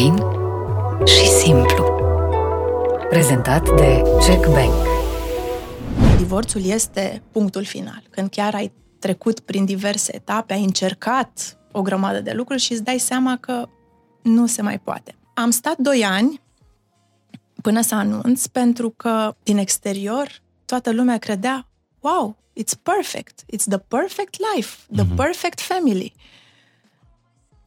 fain și simplu. Prezentat de Jack Bank. Divorțul este punctul final. Când chiar ai trecut prin diverse etape, ai încercat o grămadă de lucruri și îți dai seama că nu se mai poate. Am stat doi ani până să anunț, pentru că din exterior toată lumea credea, wow, it's perfect, it's the perfect life, the mm-hmm. perfect family.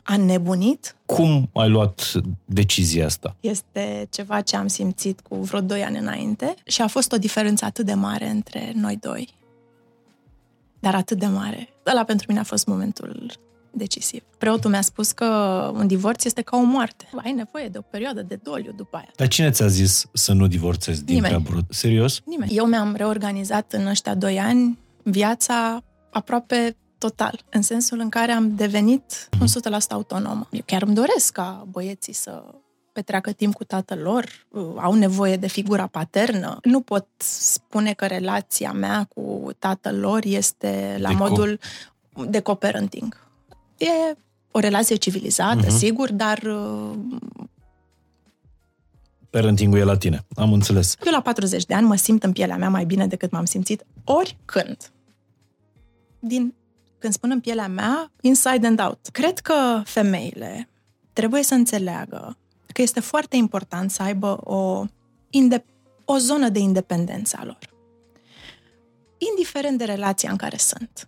A nebunit? Cum ai luat decizia asta? Este ceva ce am simțit cu vreo doi ani înainte și a fost o diferență atât de mare între noi doi. Dar atât de mare. Ăla pentru mine a fost momentul decisiv. Preotul mi-a spus că un divorț este ca o moarte. Ai nevoie de o perioadă de doliu după aia. Dar cine ți-a zis să nu divorțezi din Nimeni. prea brut? Serios? Nimeni. Eu mi-am reorganizat în ăștia doi ani viața aproape total, în sensul în care am devenit 100% autonomă. Eu chiar îmi doresc ca băieții să petreacă timp cu tatăl lor, au nevoie de figura paternă. Nu pot spune că relația mea cu tatăl lor este la De co- modul de co-parenting. E o relație civilizată, Mhm. sigur, dar uh, Parenting-ul e la tine. Am înțeles. eu la 40 de ani mă simt în pielea mea mai bine decât m-am simțit oricând. Din, când spun în pielea mea, inside and out. Cred că femeile trebuie să înțeleagă că este foarte important să aibă o, inde- o zonă de independență a lor. Indiferent de relația în care sunt.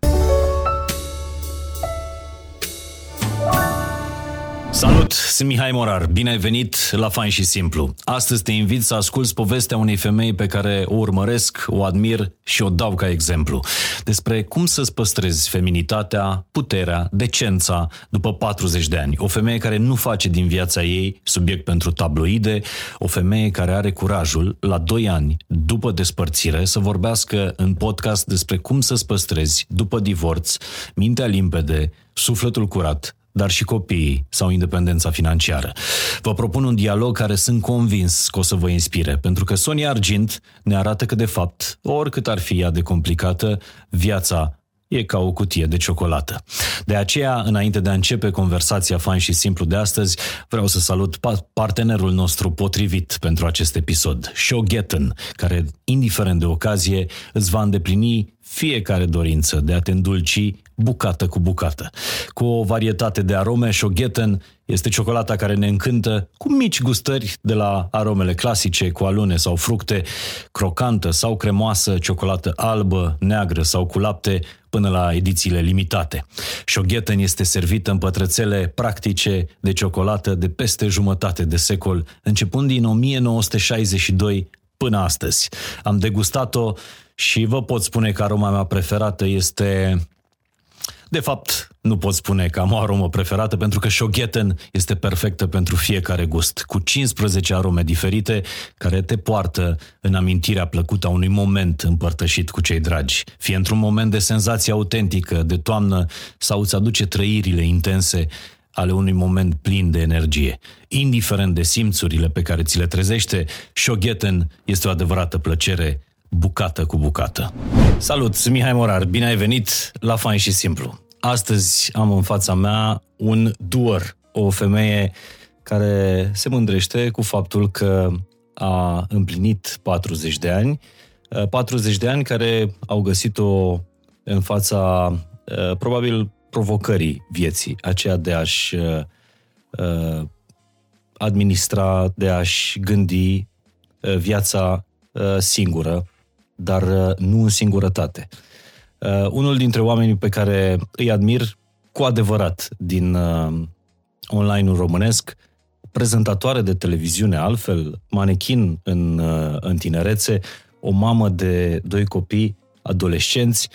Salut, sunt Mihai Morar. Bine ai venit la Fain și Simplu. Astăzi te invit să asculți povestea unei femei pe care o urmăresc, o admir și o dau ca exemplu. Despre cum să-ți păstrezi feminitatea, puterea, decența după 40 de ani. O femeie care nu face din viața ei subiect pentru tabloide, o femeie care are curajul, la 2 ani după despărțire, să vorbească în podcast despre cum să-ți păstrezi, după divorț, mintea limpede, sufletul curat, dar și copiii sau independența financiară. Vă propun un dialog care sunt convins că o să vă inspire, pentru că Sonia Argint ne arată că, de fapt, oricât ar fi ea de complicată, viața e ca o cutie de ciocolată. De aceea, înainte de a începe conversația fain și simplu de astăzi, vreau să salut pa- partenerul nostru potrivit pentru acest episod, Shogetten, care, indiferent de ocazie, îți va îndeplini fiecare dorință de a te îndulci bucată cu bucată. Cu o varietate de arome, Shogetten este ciocolata care ne încântă cu mici gustări de la aromele clasice, cu alune sau fructe, crocantă sau cremoasă, ciocolată albă, neagră sau cu lapte, până la edițiile limitate. Shogetten este servită în pătrățele practice de ciocolată de peste jumătate de secol, începând din 1962 până astăzi. Am degustat-o și vă pot spune că aroma mea preferată este de fapt, nu pot spune că am o aromă preferată pentru că Shogetten este perfectă pentru fiecare gust, cu 15 arome diferite care te poartă în amintirea plăcută a unui moment împărtășit cu cei dragi, fie într-un moment de senzație autentică, de toamnă, sau îți aduce trăirile intense ale unui moment plin de energie. Indiferent de simțurile pe care ți le trezește, Shogetten este o adevărată plăcere bucată cu bucată. Salut, sunt Mihai Morar, bine ai venit la Fain și Simplu. Astăzi am în fața mea un duor, o femeie care se mândrește cu faptul că a împlinit 40 de ani, 40 de ani care au găsit-o în fața, probabil, provocării vieții, aceea de a-și uh, administra, de a-și gândi uh, viața uh, singură, dar uh, nu în singurătate. Uh, unul dintre oamenii pe care îi admir cu adevărat din uh, online-ul românesc, prezentatoare de televiziune, altfel, manechin în, uh, în tinerețe, o mamă de doi copii adolescenți,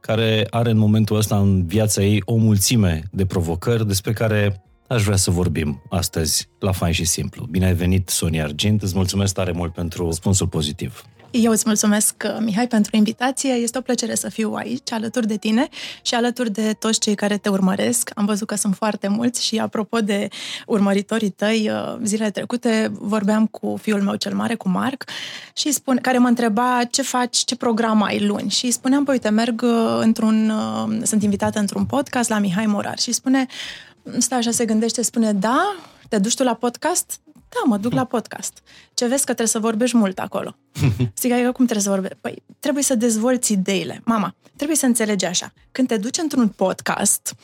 care are în momentul ăsta în viața ei o mulțime de provocări despre care aș vrea să vorbim astăzi la Fain și Simplu. Bine ai venit, Sonia Argint, îți mulțumesc tare mult pentru răspunsul pozitiv. Eu îți mulțumesc, Mihai, pentru invitație. Este o plăcere să fiu aici, alături de tine și alături de toți cei care te urmăresc. Am văzut că sunt foarte mulți și, apropo de urmăritorii tăi, zilele trecute vorbeam cu fiul meu cel mare, cu Marc, și spune, care mă întreba ce faci, ce program ai luni. Și spuneam, păi, uite, merg într-un, sunt invitată într-un podcast la Mihai Morar și spune, stă așa, se gândește, spune, da, Te duci tu la podcast? Da, mă duc la podcast. Ce vezi că trebuie să vorbești mult acolo? Zic, adică cum trebuie să vorbești? Păi, trebuie să dezvolți ideile. Mama, trebuie să înțelegi așa. Când te duci într-un podcast,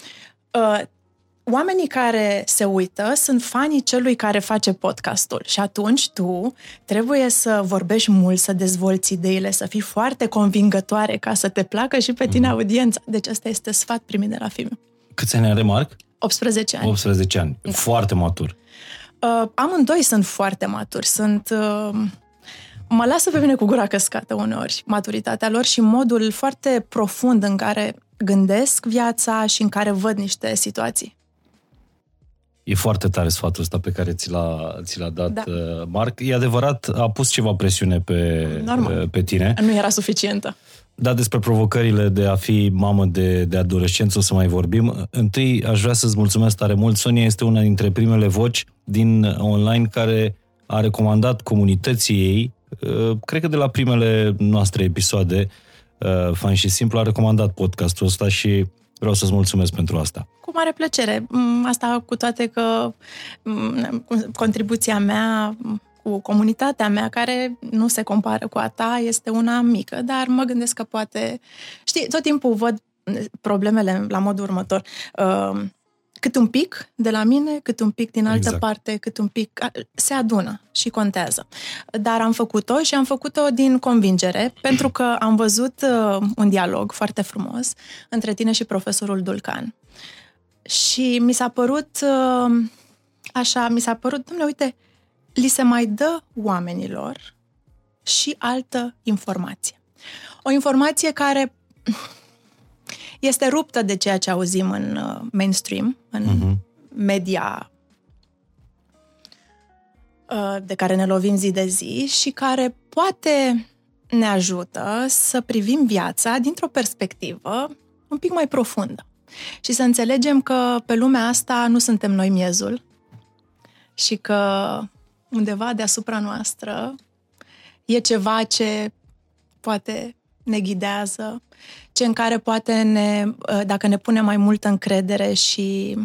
uh, oamenii care se uită sunt fanii celui care face podcastul și atunci tu trebuie să vorbești mult, să dezvolți ideile, să fii foarte convingătoare ca să te placă și pe tine mm. audiența. Deci asta este sfat primit de la film. Câți ani are Marc? 18 ani. 18 ani. Da. Foarte matur. Uh, amândoi sunt foarte maturi. Sunt... Uh, mă lasă pe mine cu gura căscată uneori maturitatea lor și modul foarte profund în care gândesc viața și în care văd niște situații. E foarte tare sfatul ăsta pe care ți l-a, ți l-a dat da. Uh, Marc. E adevărat, a pus ceva presiune pe, Normal. Uh, pe tine. Nu era suficientă. Da, despre provocările de a fi mamă de, de adolescență o să mai vorbim. Întâi aș vrea să-ți mulțumesc tare mult. Sonia este una dintre primele voci din online care a recomandat comunității ei, uh, cred că de la primele noastre episoade, Fan și Simplu, a recomandat podcastul ăsta și Vreau să-ți mulțumesc pentru asta. Cu mare plăcere. Mm, asta cu toate că mm, contribuția mea cu comunitatea mea, care nu se compară cu a ta, este una mică, dar mă gândesc că poate... Știi, tot timpul văd problemele la modul următor. Uh, cât un pic de la mine, cât un pic din altă exact. parte, cât un pic se adună și contează. Dar am făcut-o și am făcut-o din convingere, pentru că am văzut uh, un dialog foarte frumos între tine și profesorul Dulcan. Și mi s-a părut uh, așa, mi s-a părut, domnule, uite, li se mai dă oamenilor și altă informație. O informație care este ruptă de ceea ce auzim în uh, mainstream, în uh-huh. media uh, de care ne lovim zi de zi și care poate ne ajută să privim viața dintr-o perspectivă un pic mai profundă și să înțelegem că pe lumea asta nu suntem noi miezul și că undeva deasupra noastră e ceva ce poate ne ghidează, ce în care poate ne, uh, dacă ne pune mai multă încredere și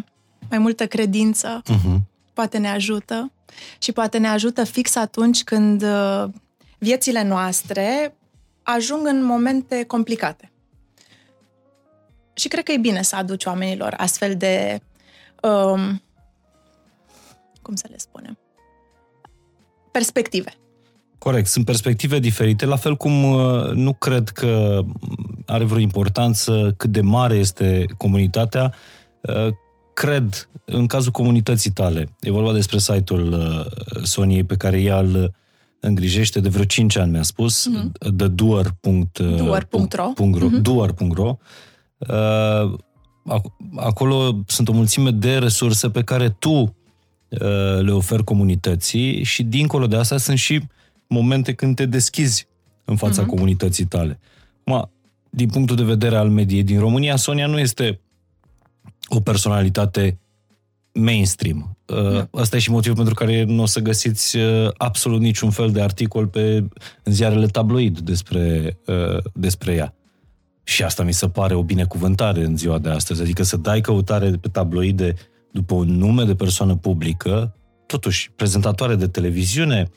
mai multă credință, uh-huh. poate ne ajută și poate ne ajută fix atunci când uh, viețile noastre ajung în momente complicate. Și cred că e bine să aduci oamenilor astfel de um, cum să le spunem perspective. Corect, sunt perspective diferite, la fel cum uh, nu cred că are vreo importanță cât de mare este comunitatea. Uh, cred, în cazul comunității tale, e vorba despre site-ul uh, Soniei pe care ea îl îngrijește de vreo 5 ani, mi-a spus, mm-hmm. de duar.ro mm-hmm. duar.ro Acolo sunt o mulțime de resurse pe care tu le oferi comunității și dincolo de asta sunt și momente când te deschizi în fața uh-huh. comunității tale. Ma, din punctul de vedere al mediei din România, Sonia nu este o personalitate mainstream. Uh, Asta e și motivul pentru care nu o să găsiți uh, absolut niciun fel de articol pe în ziarele tabloid despre, uh, despre ea. Și asta mi se pare o binecuvântare în ziua de astăzi. Adică să dai căutare pe tabloide după un nume de persoană publică, totuși prezentatoare de televiziune,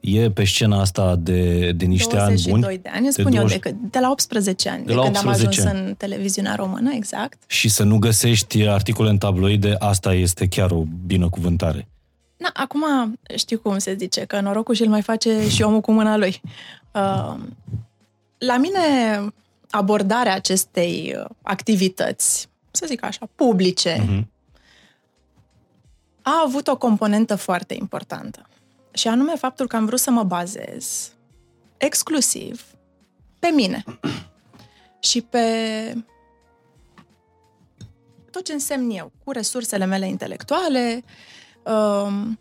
e pe scena asta de, de niște ani buni. de ani, spun de 20... eu, de, de la 18 ani, de, de la când 18 am ajuns ani. în televiziunea română, exact. Și să nu găsești articole în tabloide, asta este chiar o binecuvântare. Na, acum știu cum se zice, că norocul și-l mai face și omul cu mâna lui. Uh, la mine, abordarea acestei activități, să zic așa, publice, uh-huh. A avut o componentă foarte importantă. Și anume faptul că am vrut să mă bazez exclusiv pe mine și pe tot ce însemn eu, cu resursele mele intelectuale um,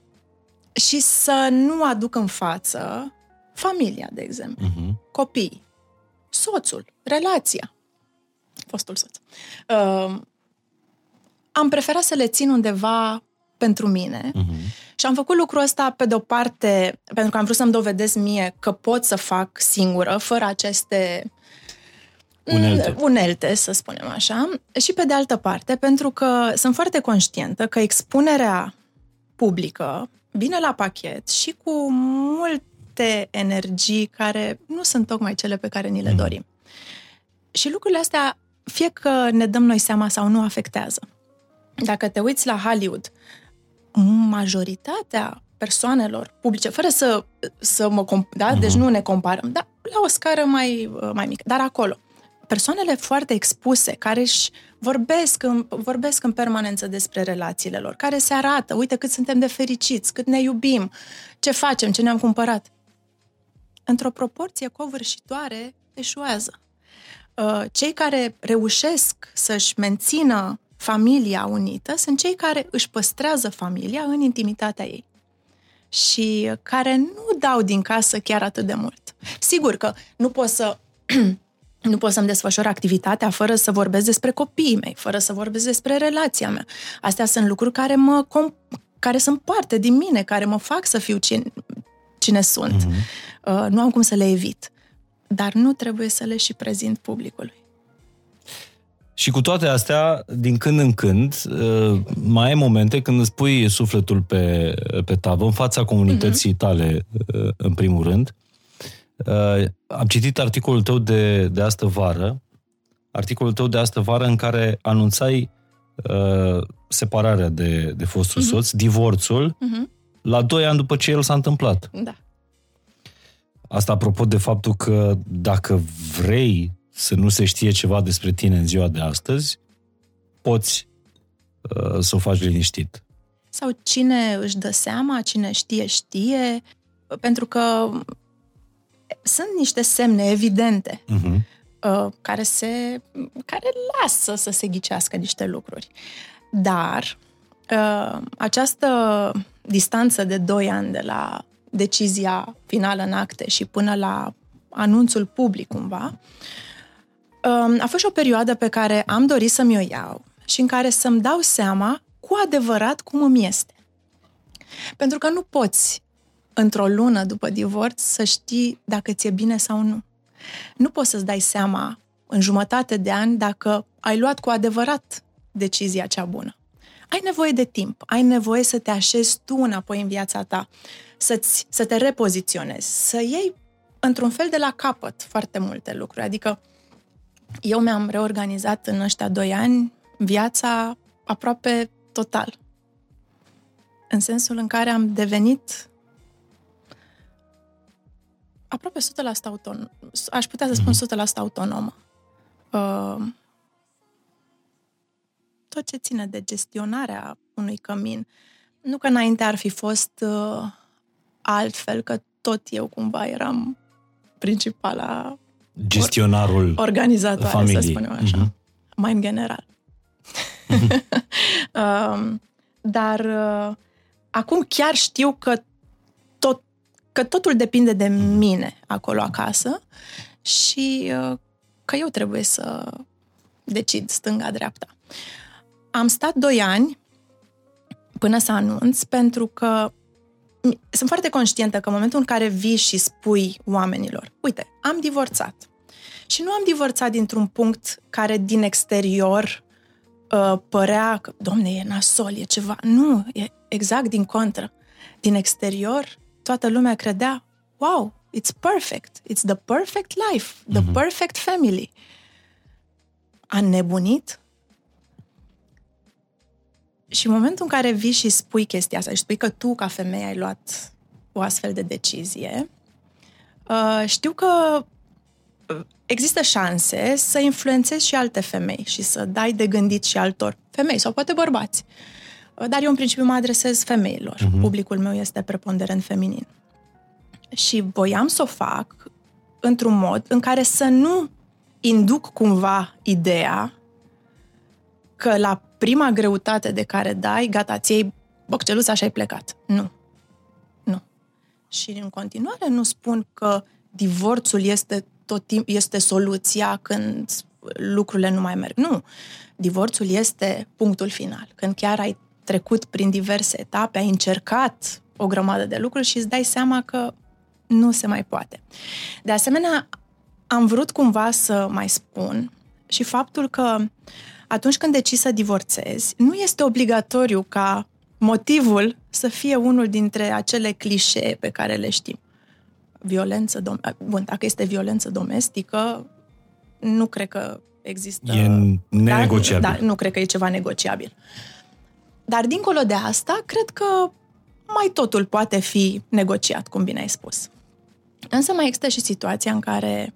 și să nu aduc în față familia, de exemplu, uh-huh. copii, soțul, relația, fostul soț. Um, am preferat să le țin undeva pentru mine uh-huh și am făcut lucrul ăsta pe de-o parte pentru că am vrut să-mi dovedesc mie că pot să fac singură, fără aceste unelte. unelte, să spunem așa, și pe de altă parte pentru că sunt foarte conștientă că expunerea publică, vine la pachet și cu multe energii care nu sunt tocmai cele pe care ni le dorim. Și lucrurile astea, fie că ne dăm noi seama sau nu, afectează. Dacă te uiți la Hollywood, majoritatea persoanelor publice, fără să, să mă... Da? Uh-huh. Deci nu ne comparăm, dar la o scară mai, mai mică. Dar acolo, persoanele foarte expuse, care își vorbesc în, vorbesc în permanență despre relațiile lor, care se arată, uite cât suntem de fericiți, cât ne iubim, ce facem, ce ne-am cumpărat. Într-o proporție covârșitoare, eșuează. Uh, cei care reușesc să-și mențină familia unită sunt cei care își păstrează familia în intimitatea ei și care nu dau din casă chiar atât de mult. Sigur că nu pot să nu pot să-mi desfășor activitatea fără să vorbesc despre copiii mei, fără să vorbesc despre relația mea. Astea sunt lucruri care mă care sunt parte din mine, care mă fac să fiu cine, cine sunt. Mm-hmm. Uh, nu am cum să le evit. Dar nu trebuie să le și prezint publicului. Și cu toate astea, din când în când, uh, mai ai momente când îți pui sufletul pe, pe tavă, în fața comunității mm-hmm. tale, uh, în primul rând. Uh, am citit articolul tău de, de astă vară, articolul tău de astă vară în care anunțai separarea de, de fostul mm-hmm. soț, divorțul, mm-hmm. la doi ani după ce el s-a întâmplat. Da. Asta apropo de faptul că dacă vrei să nu se știe ceva despre tine în ziua de astăzi, poți uh, să o faci liniștit. Sau cine își dă seama, cine știe, știe, pentru că sunt niște semne evidente uh-huh. uh, care, se, care lasă să se ghicească niște lucruri. Dar uh, această distanță de 2 ani de la decizia finală în acte și până la anunțul public cumva, uh, a fost și o perioadă pe care am dorit să mi-o iau și în care să-mi dau seama cu adevărat cum îmi este. Pentru că nu poți, într-o lună după divorț, să știi dacă ți-e bine sau nu. Nu poți să-ți dai seama în jumătate de ani dacă ai luat cu adevărat decizia cea bună. Ai nevoie de timp, ai nevoie să te așezi tu înapoi în viața ta, să-ți, să te repoziționezi, să iei într-un fel de la capăt foarte multe lucruri. Adică eu mi-am reorganizat în ăștia doi ani viața aproape total. În sensul în care am devenit aproape 100% autonom. Aș putea să spun 100% mhm. autonomă. Uh, tot ce ține de gestionarea unui cămin. Nu că înainte ar fi fost uh, altfel, că tot eu cumva eram principala gestionarul organizatoare, familiei. să spunem așa. Uh-huh. Mai în general. Uh-huh. uh, dar uh, acum chiar știu că, tot, că totul depinde de mhm. mine acolo acasă și uh, că eu trebuie să decid stânga-dreapta. Am stat doi ani până să anunț, pentru că sunt foarte conștientă că în momentul în care vii și spui oamenilor, uite, am divorțat. Și nu am divorțat dintr-un punct care din exterior uh, părea că, domne, e nasol, e ceva. Nu, e exact din contră. Din exterior, toată lumea credea, wow, it's perfect, it's the perfect life, the mm-hmm. perfect family. A nebunit? Și în momentul în care vii și spui chestia asta și spui că tu, ca femeie, ai luat o astfel de decizie, uh, știu că uh, există șanse să influențezi și alte femei și să dai de gândit și altor femei sau poate bărbați. Uh, dar eu, în principiu, mă adresez femeilor. Uh-huh. Publicul meu este preponderent feminin. Și voiam să o fac într-un mod în care să nu induc cumva ideea că la prima greutate de care dai, gata, ți iei bocceluța și ai plecat. Nu. Nu. Și în continuare nu spun că divorțul este tot timp este soluția când lucrurile nu mai merg. Nu. Divorțul este punctul final. Când chiar ai trecut prin diverse etape, ai încercat o grămadă de lucruri și îți dai seama că nu se mai poate. De asemenea, am vrut cumva să mai spun și faptul că atunci când decizi să divorțezi, nu este obligatoriu ca motivul să fie unul dintre acele clișee pe care le știm. Violență dom- Bun, dacă este violență domestică, nu cred că există... E nenegociabil. Da, da, nu cred că e ceva negociabil. Dar dincolo de asta, cred că mai totul poate fi negociat, cum bine ai spus. Însă mai există și situația în care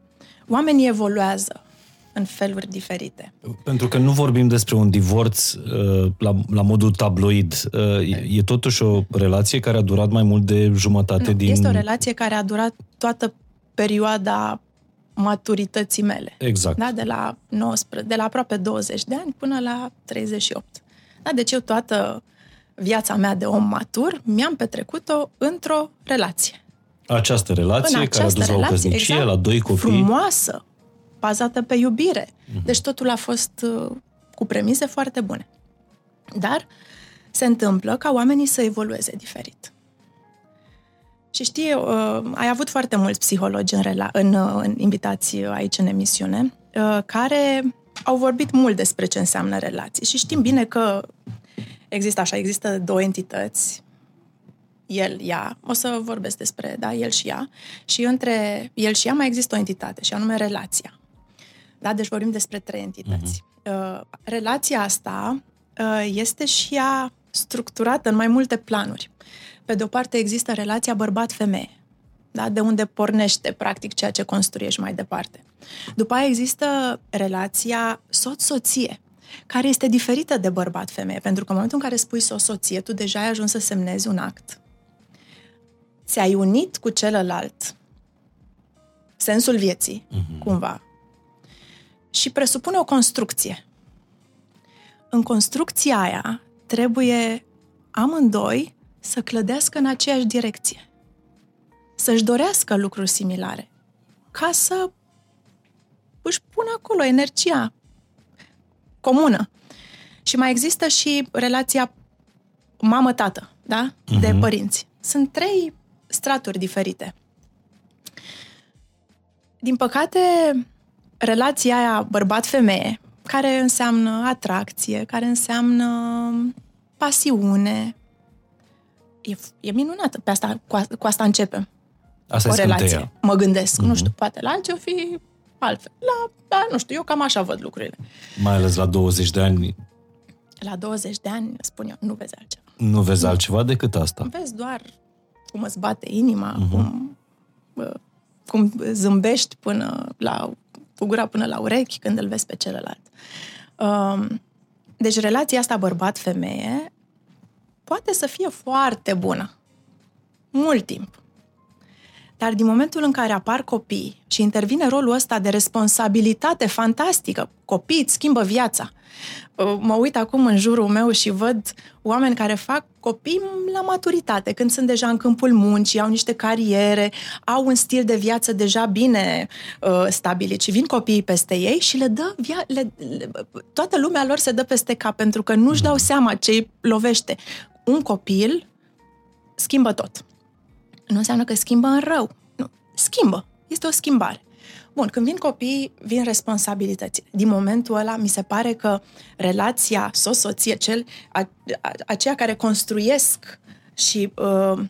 oamenii evoluează în feluri diferite. Pentru că nu vorbim despre un divorț uh, la, la modul tabloid. Uh, e totuși o relație care a durat mai mult de jumătate nu, din... Este o relație care a durat toată perioada maturității mele. Exact. Da? De, la 19, de la aproape 20 de ani până la 38. Da? Deci eu toată viața mea de om matur mi-am petrecut-o într-o relație. Această relație în care a dus la o căsnicie, exact, la doi copii. Frumoasă, bazată pe iubire. Uh-huh. Deci totul a fost uh, cu premize foarte bune. Dar se întâmplă ca oamenii să evolueze diferit. Și știi, uh, ai avut foarte mulți psihologi în, rela- în, uh, în invitații aici în emisiune, uh, care au vorbit mult despre ce înseamnă relații. Și știm bine că există așa, există două entități, el, ea, o să vorbesc despre, da, el și ea, și între el și ea mai există o entitate, și anume relația. Da? Deci vorbim despre trei entități. Uh-huh. Relația asta uh, este și ea structurată în mai multe planuri. Pe de o parte există relația bărbat-femeie, da? de unde pornește practic ceea ce construiești mai departe. După aia există relația soț-soție, care este diferită de bărbat-femeie, pentru că în momentul în care spui soț-soție, tu deja ai ajuns să semnezi un act. Ți-ai unit cu celălalt sensul vieții, uh-huh. cumva, și presupune o construcție. În construcția aia trebuie amândoi să clădească în aceeași direcție. Să-și dorească lucruri similare. Ca să își pună acolo energia comună. Și mai există și relația mamă-tată, da? Uh-huh. De mhm. părinți. Sunt trei straturi diferite. Din păcate, relația aia bărbat-femeie, care înseamnă atracție, care înseamnă pasiune, e, e minunată. Pe asta, cu, a, cu asta începem. Asta o relație. Scânteia. Mă gândesc. Mm-hmm. Nu știu, poate la alții o fi altfel. La, la, nu știu, eu cam așa văd lucrurile. Mai ales la 20 de ani. La 20 de ani, spun eu, nu vezi altceva. Nu vezi nu. altceva decât asta. Vezi doar cum îți bate inima, mm-hmm. cum, cum zâmbești până la cu gura până la urechi când îl vezi pe celălalt. Um, deci relația asta bărbat-femeie poate să fie foarte bună. Mult timp. Dar din momentul în care apar copii și intervine rolul ăsta de responsabilitate fantastică, copii îți schimbă viața. Uh, mă uit acum în jurul meu și văd oameni care fac copii la maturitate, când sunt deja în câmpul muncii, au niște cariere, au un stil de viață deja bine uh, stabilit și vin copiii peste ei și le dă via- le, le, toată lumea lor se dă peste cap pentru că nu-și dau seama ce îi lovește. Un copil schimbă tot. Nu înseamnă că schimbă în rău. Nu. Schimbă. Este o schimbare. Bun, când vin copii, vin responsabilități. Din momentul ăla, mi se pare că relația soț-soție, cel, a, a, aceia care construiesc și uh,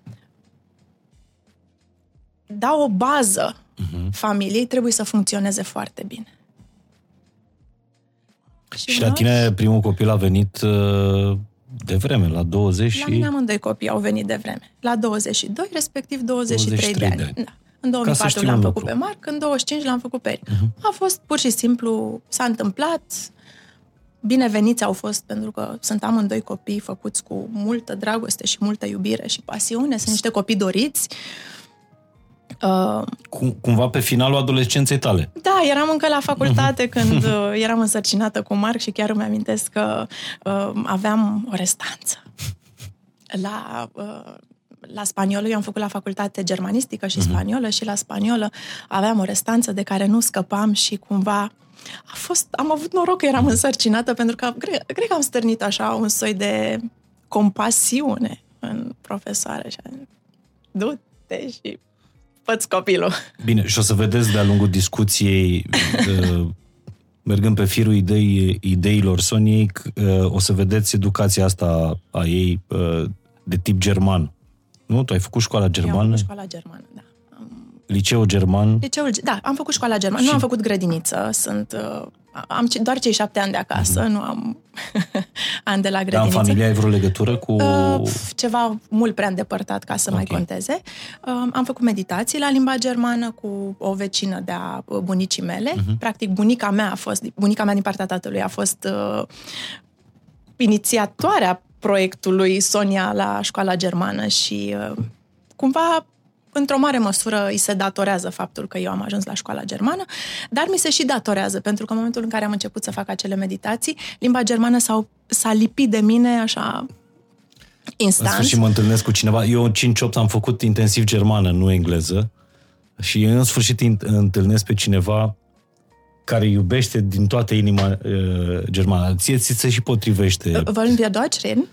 dau o bază uh-huh. familiei, trebuie să funcționeze foarte bine. Și, și la tine primul copil a venit uh, de vreme, la 20 și... La mine amândoi copii au venit de vreme. La 22, respectiv 23, 23 de ani. De ani. Da. În 2004 l-am făcut lucru. pe Marc, în 25 l-am făcut pe Eric. Uh-huh. A fost pur și simplu, s-a întâmplat, bineveniți au fost pentru că sunt amândoi copii făcuți cu multă dragoste și multă iubire și pasiune, sunt niște copii doriți. Uh, Cum, cumva pe finalul adolescenței tale. Da, eram încă la facultate uh-huh. când uh, eram însărcinată cu Marc și chiar îmi amintesc că uh, aveam o restanță la uh, la spaniolă, eu am făcut la facultate germanistică și mhm. spaniolă uh-huh. și la spaniolă aveam o restanță de care nu scăpam și cumva a fost, am avut noroc că eram însărcinată pentru că cred, cred că am stârnit așa un soi de compasiune în profesoare și du-te și fă copilul. Bine, și o să vedeți de-a lungul discuției uh, mergând pe firul idei, ideilor Soniei, uh, o să vedeți educația asta a ei uh, de tip german. Nu? Tu ai făcut școala germană? Eu am făcut școala germană, da. Liceu german? Liceul, da, am făcut școala germană. Și... Nu am făcut grădiniță, sunt... Uh, am doar cei șapte ani de acasă, mm-hmm. nu am ani de la grădiniță. Dar în familie ai vreo legătură cu... Uh, ceva mult prea îndepărtat ca să okay. mai conteze. Uh, am făcut meditații la limba germană cu o vecină de-a uh, bunicii mele. Mm-hmm. Practic, bunica mea a fost, bunica mea din partea tatălui a fost uh, inițiatoarea proiectului Sonia la școala germană și uh, cumva într-o mare măsură îi se datorează faptul că eu am ajuns la școala germană, dar mi se și datorează, pentru că în momentul în care am început să fac acele meditații, limba germană s-a, s-a lipit de mine așa instant. În sfârșit mă întâlnesc cu cineva. Eu 5-8 am făcut intensiv germană, nu engleză. Și în sfârșit întâlnesc pe cineva care iubește din toată inima uh, germană. Ție ți se și potrivește. Wollen wir Deutsch reden?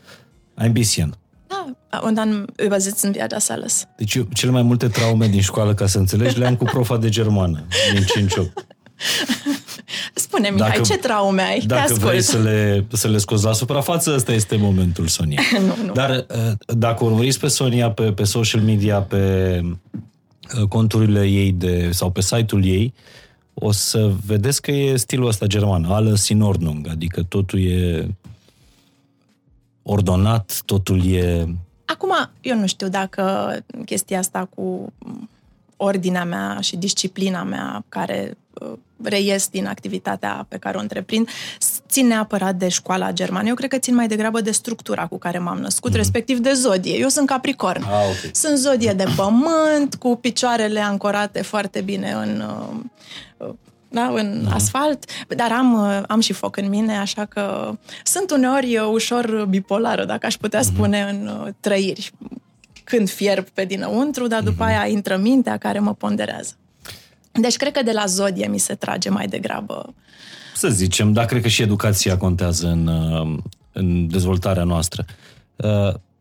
Ein bisschen. Ah, und dann übersetzen wir das alles. Deci eu, cele mai multe traume din școală, ca să înțelegi, le-am cu profa de germană, din 5 Spune, Mihai, dacă, ce traume ai? Dacă vrei să le, să le scoți la suprafață, ăsta este momentul, Sonia. nu, nu. Dar uh, dacă urmăriți pe Sonia pe, pe social media, pe uh, conturile ei de, sau pe site-ul ei, o să vedeți că e stilul ăsta german, alles in Ordnung, adică totul e ordonat, totul e... Acum, eu nu știu dacă chestia asta cu ordinea mea și disciplina mea care uh, reies din activitatea pe care o întreprind, țin neapărat de școala germană. Eu cred că țin mai degrabă de structura cu care m-am născut, mm-hmm. respectiv de zodie. Eu sunt capricorn. Ah, okay. Sunt zodie de pământ, cu picioarele ancorate foarte bine în uh, da, în uh-huh. asfalt, dar am, uh, am și foc în mine, așa că sunt uneori uh, ușor bipolară, dacă aș putea uh-huh. spune, în uh, trăiri. Când fierb pe dinăuntru, dar după uh-huh. aia intră mintea care mă ponderează. Deci cred că de la zodie mi se trage mai degrabă. Să zicem, dar cred că și educația contează în, în dezvoltarea noastră.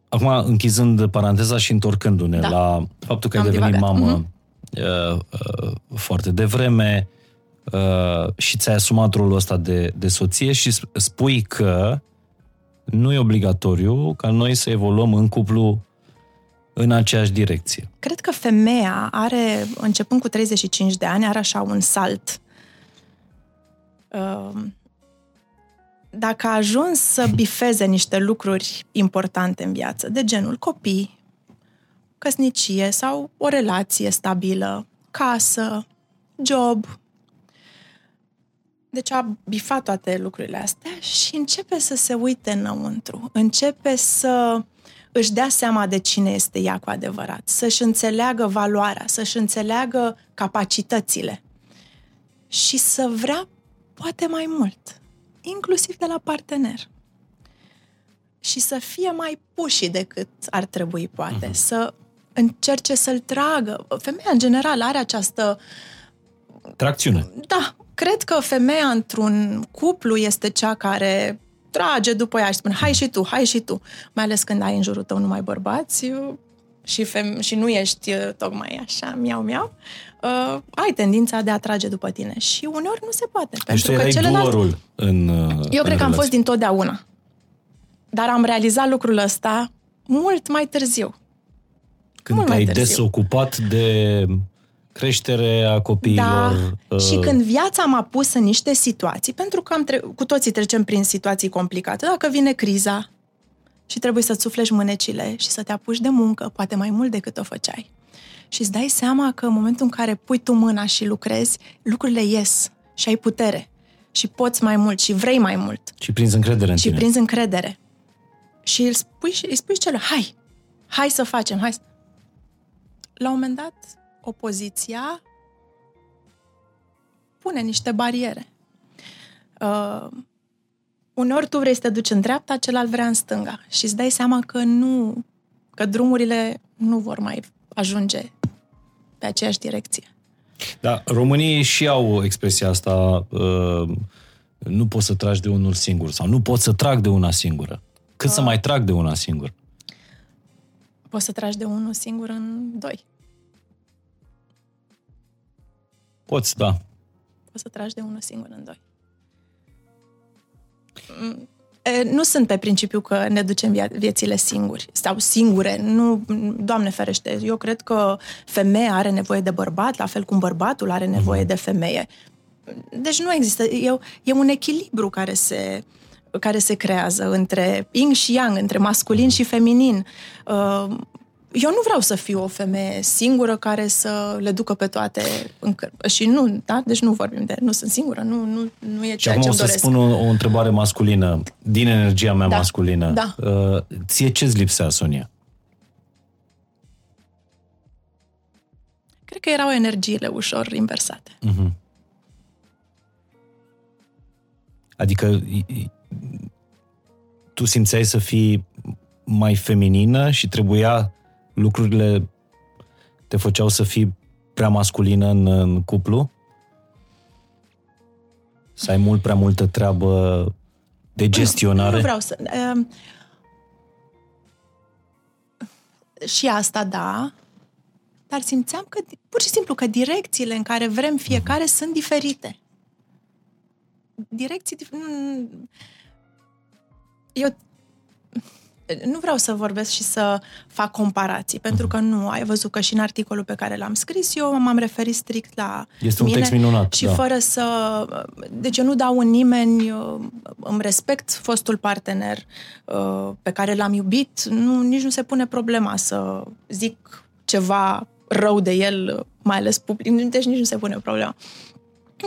Acum, închizând paranteza și întorcându-ne da. la faptul că ai devenit divagat. mamă uh-huh. foarte devreme, uh, și ți-ai asumat rolul ăsta de, de soție și spui că nu e obligatoriu ca noi să evoluăm în cuplu în aceeași direcție. Cred că femeia are, începând cu 35 de ani, are așa un salt. Uh, dacă a ajuns să bifeze niște lucruri importante în viață, de genul copii, căsnicie sau o relație stabilă, casă, job, deci a bifat toate lucrurile astea și începe să se uite înăuntru. Începe să își dea seama de cine este ea cu adevărat, să-și înțeleagă valoarea, să-și înțeleagă capacitățile și să vrea poate mai mult, inclusiv de la partener. Și să fie mai puși decât ar trebui, poate, uh-huh. să încerce să-l tragă. Femeia, în general, are această Tracțiune. Da, Cred că femeia într-un cuplu este cea care trage după ea și spune hai și tu, hai și tu. Mai ales când ai în jurul tău numai bărbați și, fem- și nu ești uh, tocmai așa, miau, miau, uh, ai tendința de a trage după tine. Și uneori nu se poate. Deci pentru că celălalt... în uh, Eu în cred relație. că am fost dintotdeauna. Dar am realizat lucrul ăsta mult mai târziu. Când mult te-ai desocupat de creșterea copiilor. Da. Uh... Și când viața m-a pus în niște situații, pentru că am tre- cu toții trecem prin situații complicate, dacă vine criza și trebuie să-ți suflești mânecile și să te apuci de muncă, poate mai mult decât o făceai. Și îți dai seama că în momentul în care pui tu mâna și lucrezi, lucrurile ies și ai putere. Și poți mai mult și vrei mai mult. Și prinzi încredere în și tine. Și prinzi încredere. Și îl spui, îi spui celor, hai, hai să facem, hai. La un moment dat, opoziția pune niște bariere. Uh, uneori tu vrei să te duci în dreapta, celălalt vrea în stânga și îți dai seama că nu, că drumurile nu vor mai ajunge pe aceeași direcție. Da, românii și au expresia asta, uh, nu poți să tragi de unul singur sau nu pot să trag de una singură. Cât uh, să mai trag de una singură? Poți să tragi de unul singur în doi. Poți, da. Poți să tragi de unul singur în doi. Nu sunt pe principiu că ne ducem viețile singuri sau singure. Nu, Doamne ferește, eu cred că femeia are nevoie de bărbat, la fel cum bărbatul are nevoie mhm. de femeie. Deci nu există. E, e un echilibru care se, care se creează între yin și yang, între masculin și feminin. Uh, eu nu vreau să fiu o femeie singură care să le ducă pe toate în căr- Și nu, da? Deci nu vorbim de... Nu sunt singură, nu, nu, nu e ceea ce îmi doresc. să spun o, o întrebare masculină, din energia mea da. masculină. Da. Uh, ție ce-ți lipsea, Sonia? Cred că erau energiile ușor inversate. Uh-huh. Adică tu simțeai să fii mai feminină și trebuia lucrurile te făceau să fii prea masculină în, în cuplu? Să ai mult prea multă treabă de gestionare? Nu, nu vreau să... Uh, și asta, da, dar simțeam că, pur și simplu, că direcțiile în care vrem fiecare uh-huh. sunt diferite. Direcții... Eu nu vreau să vorbesc și să fac comparații, pentru că nu, ai văzut că și în articolul pe care l-am scris eu m-am referit strict la Este mine un text minunat, și da. fără să... Deci eu nu dau în nimeni, îmi respect fostul partener uh, pe care l-am iubit, nu, nici nu se pune problema să zic ceva rău de el, mai ales public, deci nici nu se pune problema.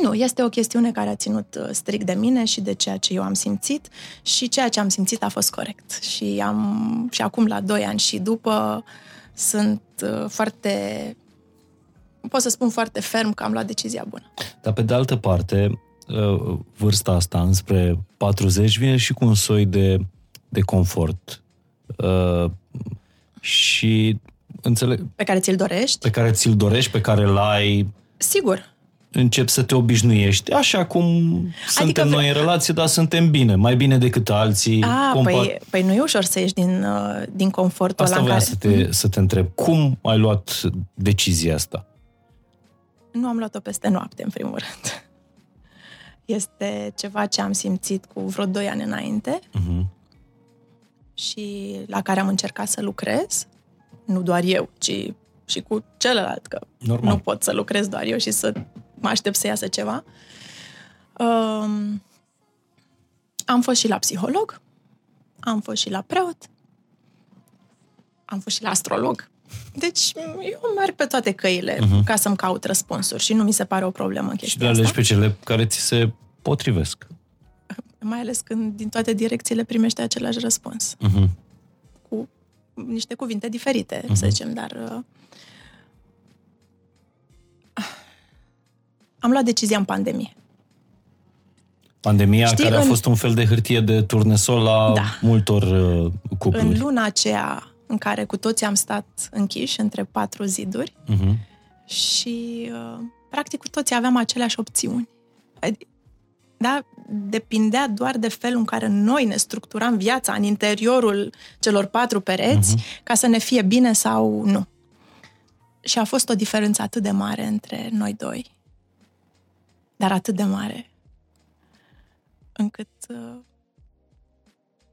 Nu, este o chestiune care a ținut uh, strict de mine și de ceea ce eu am simțit și ceea ce am simțit a fost corect. Și, am, și acum, la 2 ani și după, sunt uh, foarte, pot să spun foarte ferm că am luat decizia bună. Dar pe de altă parte, uh, vârsta asta înspre 40 vine și cu un soi de, de confort. Și înțeleg... Pe care ți-l dorești? Pe care ți-l dorești, pe care l-ai... Sigur începi să te obișnuiești. Așa cum adică suntem noi în relație, dar suntem bine, mai bine decât alții. A, compar... păi, păi nu e ușor să ieși din, uh, din confortul asta ăla care... să te, să te întreb. Cum ai luat decizia asta? Nu am luat-o peste noapte, în primul rând. Este ceva ce am simțit cu vreo 2 ani înainte uh-huh. și la care am încercat să lucrez. Nu doar eu, ci și cu celălalt, că Normal. nu pot să lucrez doar eu și să mă aștept să iasă ceva. Um, am fost și la psiholog, am fost și la preot, am fost și la astrolog. Deci eu merg pe toate căile uh-huh. ca să-mi caut răspunsuri și nu mi se pare o problemă în chestia Și de alegi pe cele care ți se potrivesc. Mai ales când din toate direcțiile primește același răspuns. Uh-huh. Cu niște cuvinte diferite, uh-huh. să zicem, dar uh, am luat decizia în pandemie. Pandemia Știi, care a în... fost un fel de hârtie de turnesol la da. multor uh, cupluri. În luna aceea în care cu toții am stat închiși între patru ziduri uh-huh. și uh, practic cu toții aveam aceleași opțiuni. Da? Depindea doar de felul în care noi ne structuram viața în interiorul celor patru pereți uh-huh. ca să ne fie bine sau nu. Și a fost o diferență atât de mare între noi doi dar atât de mare, încât uh,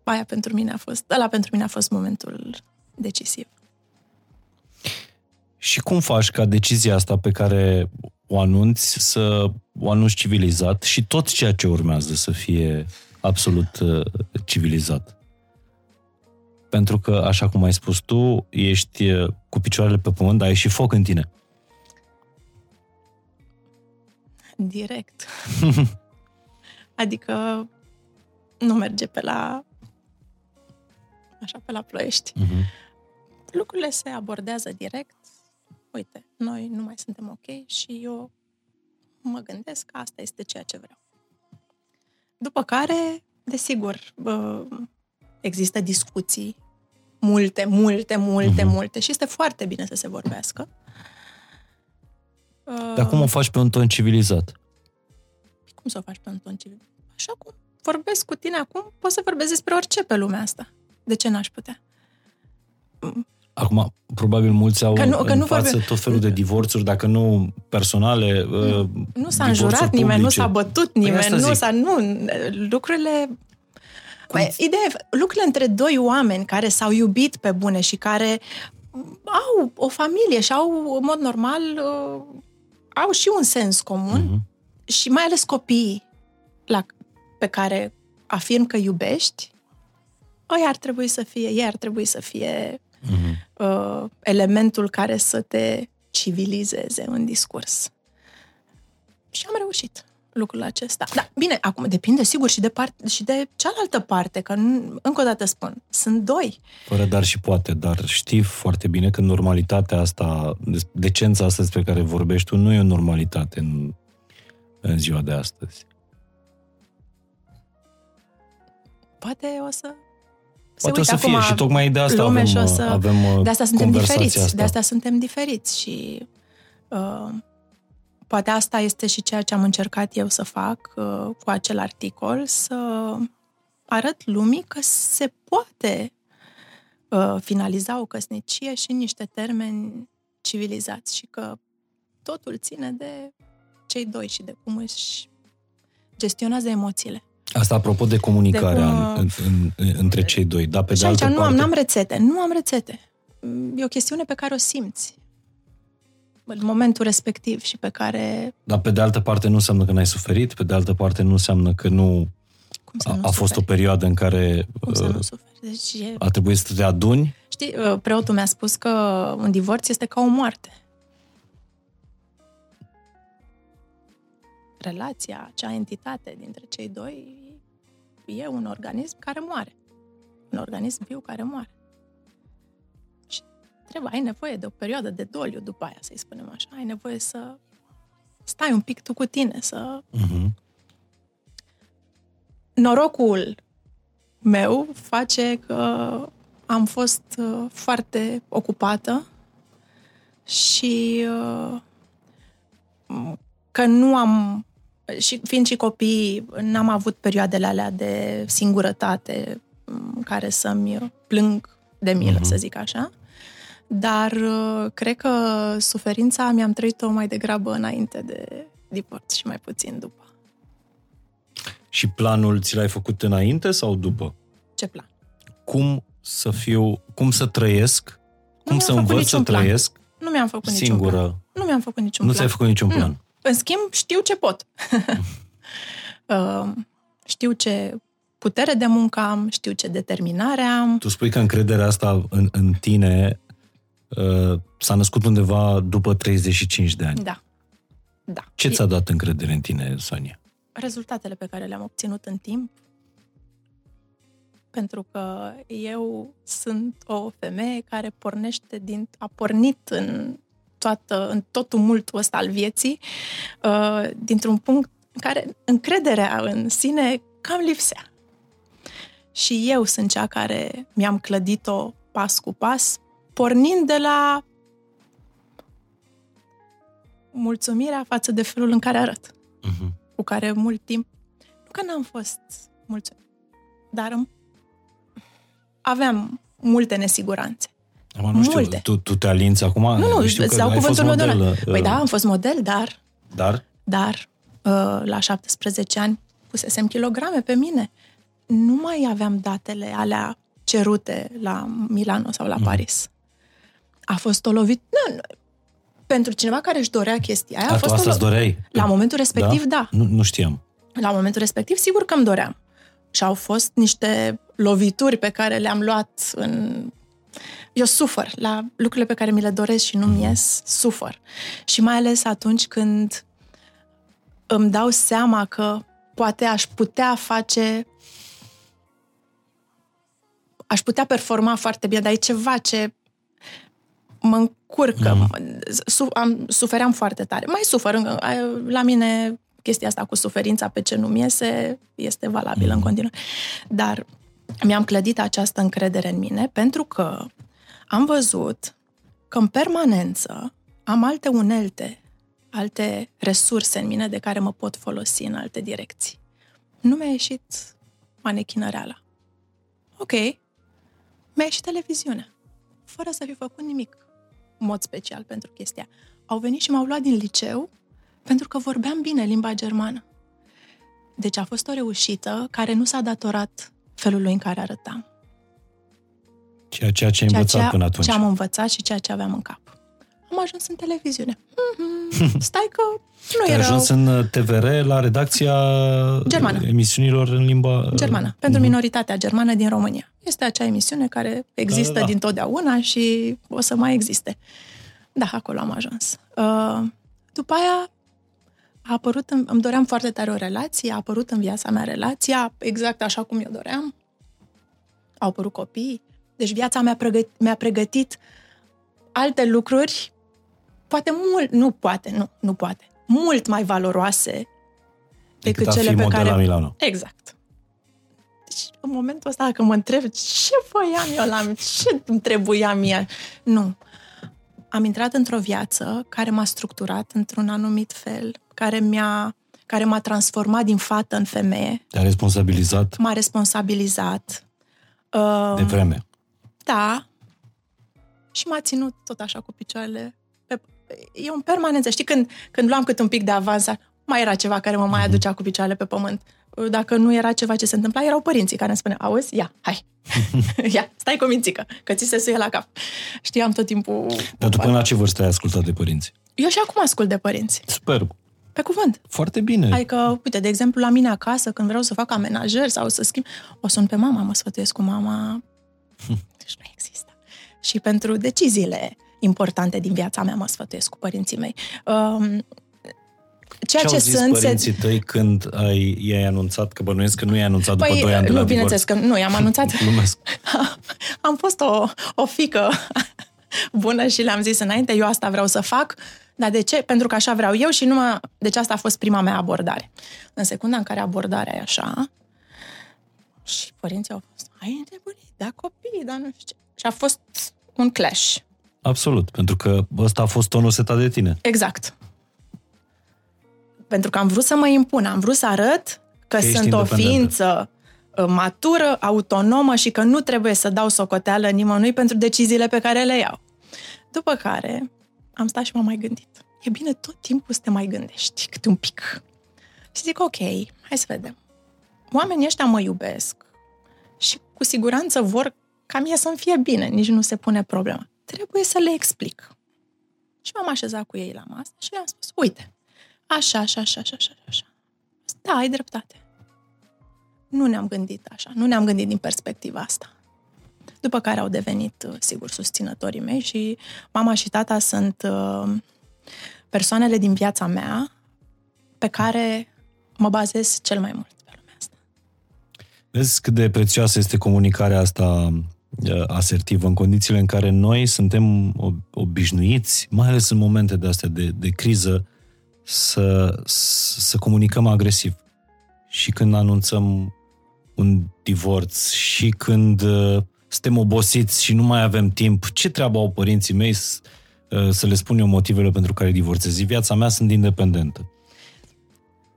aia pentru mine a fost, ăla pentru mine a fost momentul decisiv. Și cum faci ca decizia asta pe care o anunți să o anunți civilizat și tot ceea ce urmează să fie absolut uh, civilizat? Pentru că, așa cum ai spus tu, ești uh, cu picioarele pe pământ, dar ai și foc în tine. direct. adică nu merge pe la așa pe la ploiești. Uh-huh. Lucrurile se abordează direct. Uite, noi nu mai suntem ok și eu mă gândesc că asta este ceea ce vreau. După care, desigur, există discuții multe, multe, multe, uh-huh. multe și este foarte bine să se vorbească. Dar cum o faci pe un ton civilizat? Cum să o faci pe un ton civilizat? Așa cum vorbesc cu tine acum, poți să vorbesc despre orice pe lumea asta. De ce n-aș putea? Acum, probabil mulți au că nu, că în nu față vorbim... tot felul de divorțuri, dacă nu personale, Nu, uh, nu s-a înjurat publice. nimeni, nu s-a bătut păi nimeni, păi nu s-a... Nu, lucrurile Cum... Bă, ideea e, lucrurile între doi oameni care s-au iubit pe bune și care au o familie și au, în mod normal, uh, au și un sens comun uh-huh. și mai ales copiii la, pe care afirm că iubești, ei ar trebui să fie, ei ar trebui să fie uh-huh. uh, elementul care să te civilizeze în discurs. Și am reușit lucrul acesta. Da, bine, acum depinde sigur și de, part- și de cealaltă parte, că încă o dată spun, sunt doi. Fără dar și poate, dar știi foarte bine că normalitatea asta, decența asta despre care vorbești tu, nu e o normalitate în, în ziua de astăzi. Poate o să Poate o să fie și tocmai de asta avem, și o să, avem De asta suntem diferiți, asta. de asta suntem diferiți și uh, poate asta este și ceea ce am încercat eu să fac uh, cu acel articol, să arăt lumii că se poate uh, finaliza o căsnicie și în niște termeni civilizați și că totul ține de cei doi și de cum își gestionează emoțiile. Asta apropo de comunicarea de cum... în, în, între cei doi, da, pe și de altă nu parte... am, n-am rețete, nu am rețete. E o chestiune pe care o simți în momentul respectiv și pe care... Dar pe de altă parte nu înseamnă că n-ai suferit, pe de altă parte nu înseamnă că nu... Cum să a, nu a fost o perioadă în care Cum să nu uh, suferi? Deci e... a trebuit să te aduni? Știi, uh, preotul mi-a spus că un divorț este ca o moarte. Relația, acea entitate dintre cei doi e un organism care moare. Un organism viu care moare trebuie, ai nevoie de o perioadă de doliu după aia, să-i spunem așa. Ai nevoie să stai un pic tu cu tine, să... Uh-huh. Norocul meu face că am fost uh, foarte ocupată și uh, că nu am și fiind și copii, n-am avut perioadele alea de singurătate în care să-mi plâng de milă, uh-huh. să zic așa dar uh, cred că suferința mi-am trăit-o mai degrabă înainte de divorț și mai puțin după. Și planul ți l-ai făcut înainte sau după? Ce plan? Cum să fiu, cum să trăiesc, cum să învăț să plan. trăiesc nu mi-am făcut singură. niciun plan. Nu mi-am făcut niciun nu plan. Nu ți-ai făcut niciun plan. Nu. În schimb, știu ce pot. uh, știu ce putere de muncă am, știu ce determinare am. Tu spui că încrederea asta în, în tine Uh, s-a născut undeva după 35 de ani. Da. da. Ce ți-a dat încredere în tine, Sonia? Rezultatele pe care le-am obținut în timp. Pentru că eu sunt o femeie care pornește din, a pornit în, toată, în tot tumultul ăsta al vieții, uh, dintr-un punct în care încrederea în sine cam lipsea. Și eu sunt cea care mi-am clădit-o pas cu pas pornind de la mulțumirea față de felul în care arăt, uh-huh. cu care mult timp, nu că n-am fost mulțumit, dar aveam multe nesiguranțe. Am nu știu, multe. Tu, tu te alinți acum? Nu, nu, știu îți dau cuvântul meu model. Uh, păi da, am fost model, dar... Dar? Dar, uh, la 17 ani, pusesem kilograme pe mine. Nu mai aveam datele alea cerute la Milano sau la mm. Paris a fost o lovitură. Nu, pentru cineva care își dorea chestia aia, a, a fost asta o lo- doreai? La momentul respectiv, da. da. Nu, nu știam. La momentul respectiv, sigur că îmi doream. Și au fost niște lovituri pe care le-am luat în... Eu sufăr la lucrurile pe care mi le doresc și nu mi mhm. ies, sufăr. Și mai ales atunci când îmi dau seama că poate aș putea face aș putea performa foarte bine, dar e ceva ce mă încurcă, mm. su- am, sufeream foarte tare. Mai sufăr, la mine chestia asta cu suferința pe ce nu iese este valabilă mm. în continuare. Dar mi-am clădit această încredere în mine pentru că am văzut că în permanență am alte unelte, alte resurse în mine de care mă pot folosi în alte direcții. Nu mi-a ieșit manechinăreala. Ok, mi-a ieșit televiziunea, fără să fi făcut nimic mod special pentru chestia. Au venit și m-au luat din liceu pentru că vorbeam bine limba germană. Deci a fost o reușită care nu s-a datorat felului în care arătam. Ceea, ceea ce ai Ceea învățat ce, până atunci. ce am învățat și ceea ce aveam în cap. Am ajuns în televiziune. Mhm. Stai că nu Ai era ajuns în uh, TVR la redacția Germană. emisiunilor în limba... germană, pentru minoritatea germană din România. Este acea emisiune care există Da, da, da. din totdeauna și o să mai existe. Da, acolo am ajuns. Uh, după aia a apărut, în, îmi doream foarte tare o relație, a apărut în viața mea relația, exact așa cum eu doream. Au apărut copii. Deci viața mea pregăt, mi-a pregătit alte lucruri, poate mult, nu poate, nu, nu poate, mult mai valoroase decât a cele fi pe model care... la Milano. Exact. Deci, în momentul ăsta, dacă mă întreb ce voiam eu la ce îmi trebuia mie, nu. Am intrat într-o viață care m-a structurat într-un anumit fel, care mi-a care m-a transformat din fată în femeie, Te-a responsabilizat m-a responsabilizat. Uh, de vreme. da. Și m-a ținut tot așa cu picioarele pe... E în permanență. Știi, când, când luam cât un pic de avans, mai era ceva care mă mai aducea cu picioarele pe pământ. Dacă nu era ceva ce se întâmpla, erau părinții care îmi spuneau, auzi, ia, hai, ia, stai cu mințică, că ți se suie la cap. Știam tot timpul... Dar tu până la ce vârstă ai ascultat de părinți? Eu și acum ascult de părinți, Superb. pe cuvânt. Foarte bine. Adică, uite, de exemplu, la mine acasă, când vreau să fac amenajări sau să schimb, o sun pe mama, mă sfătuiesc cu mama. Deci nu există. Și pentru deciziile importante din viața mea mă sfătuiesc cu părinții mei. Um, ceea ce ce, au zis sunt... părinții tăi când ai, i-ai anunțat, că bănuiesc că nu i-ai anunțat după Păi, 2 ani de nu, la bineînțeles divorț. că nu, i-am anunțat. Glumesc. Am fost o, o fică bună și le-am zis înainte, eu asta vreau să fac, dar de ce? Pentru că așa vreau eu și numai... Deci asta a fost prima mea abordare. În secunda în care abordarea e așa, și părinții au fost, ai nebunit, da copii, da nu știu ce. Și a fost un clash. Absolut, pentru că ăsta a fost tonul setat de tine. Exact. Pentru că am vrut să mă impun, am vrut să arăt că, ești sunt o independentă. ființă uh, matură, autonomă și că nu trebuie să dau socoteală nimănui pentru deciziile pe care le iau. După care am stat și m-am mai gândit. E bine tot timpul să te mai gândești, câte un pic. Și zic, ok, hai să vedem. Oamenii ăștia mă iubesc și cu siguranță vor ca mie să-mi fie bine, nici nu se pune problema. Trebuie să le explic. Și m-am așezat cu ei la masă și le-am spus, uite, așa, așa, așa, așa, așa, așa. Da, ai dreptate. Nu ne-am gândit așa, nu ne-am gândit din perspectiva asta. După care au devenit, uh, sigur, susținătorii mei și mama și tata sunt uh, persoanele din viața mea pe care mă bazez cel mai mult pe lumea asta. Vezi cât de prețioasă este comunicarea asta uh, asertivă în condițiile în care noi suntem ob- obișnuiți, mai ales în momente de astea de, de criză, să, să comunicăm agresiv. Și când anunțăm un divorț și când uh, suntem obosiți și nu mai avem timp, ce treabă au părinții mei să, uh, să le spun eu motivele pentru care divorțez? În viața mea sunt independentă.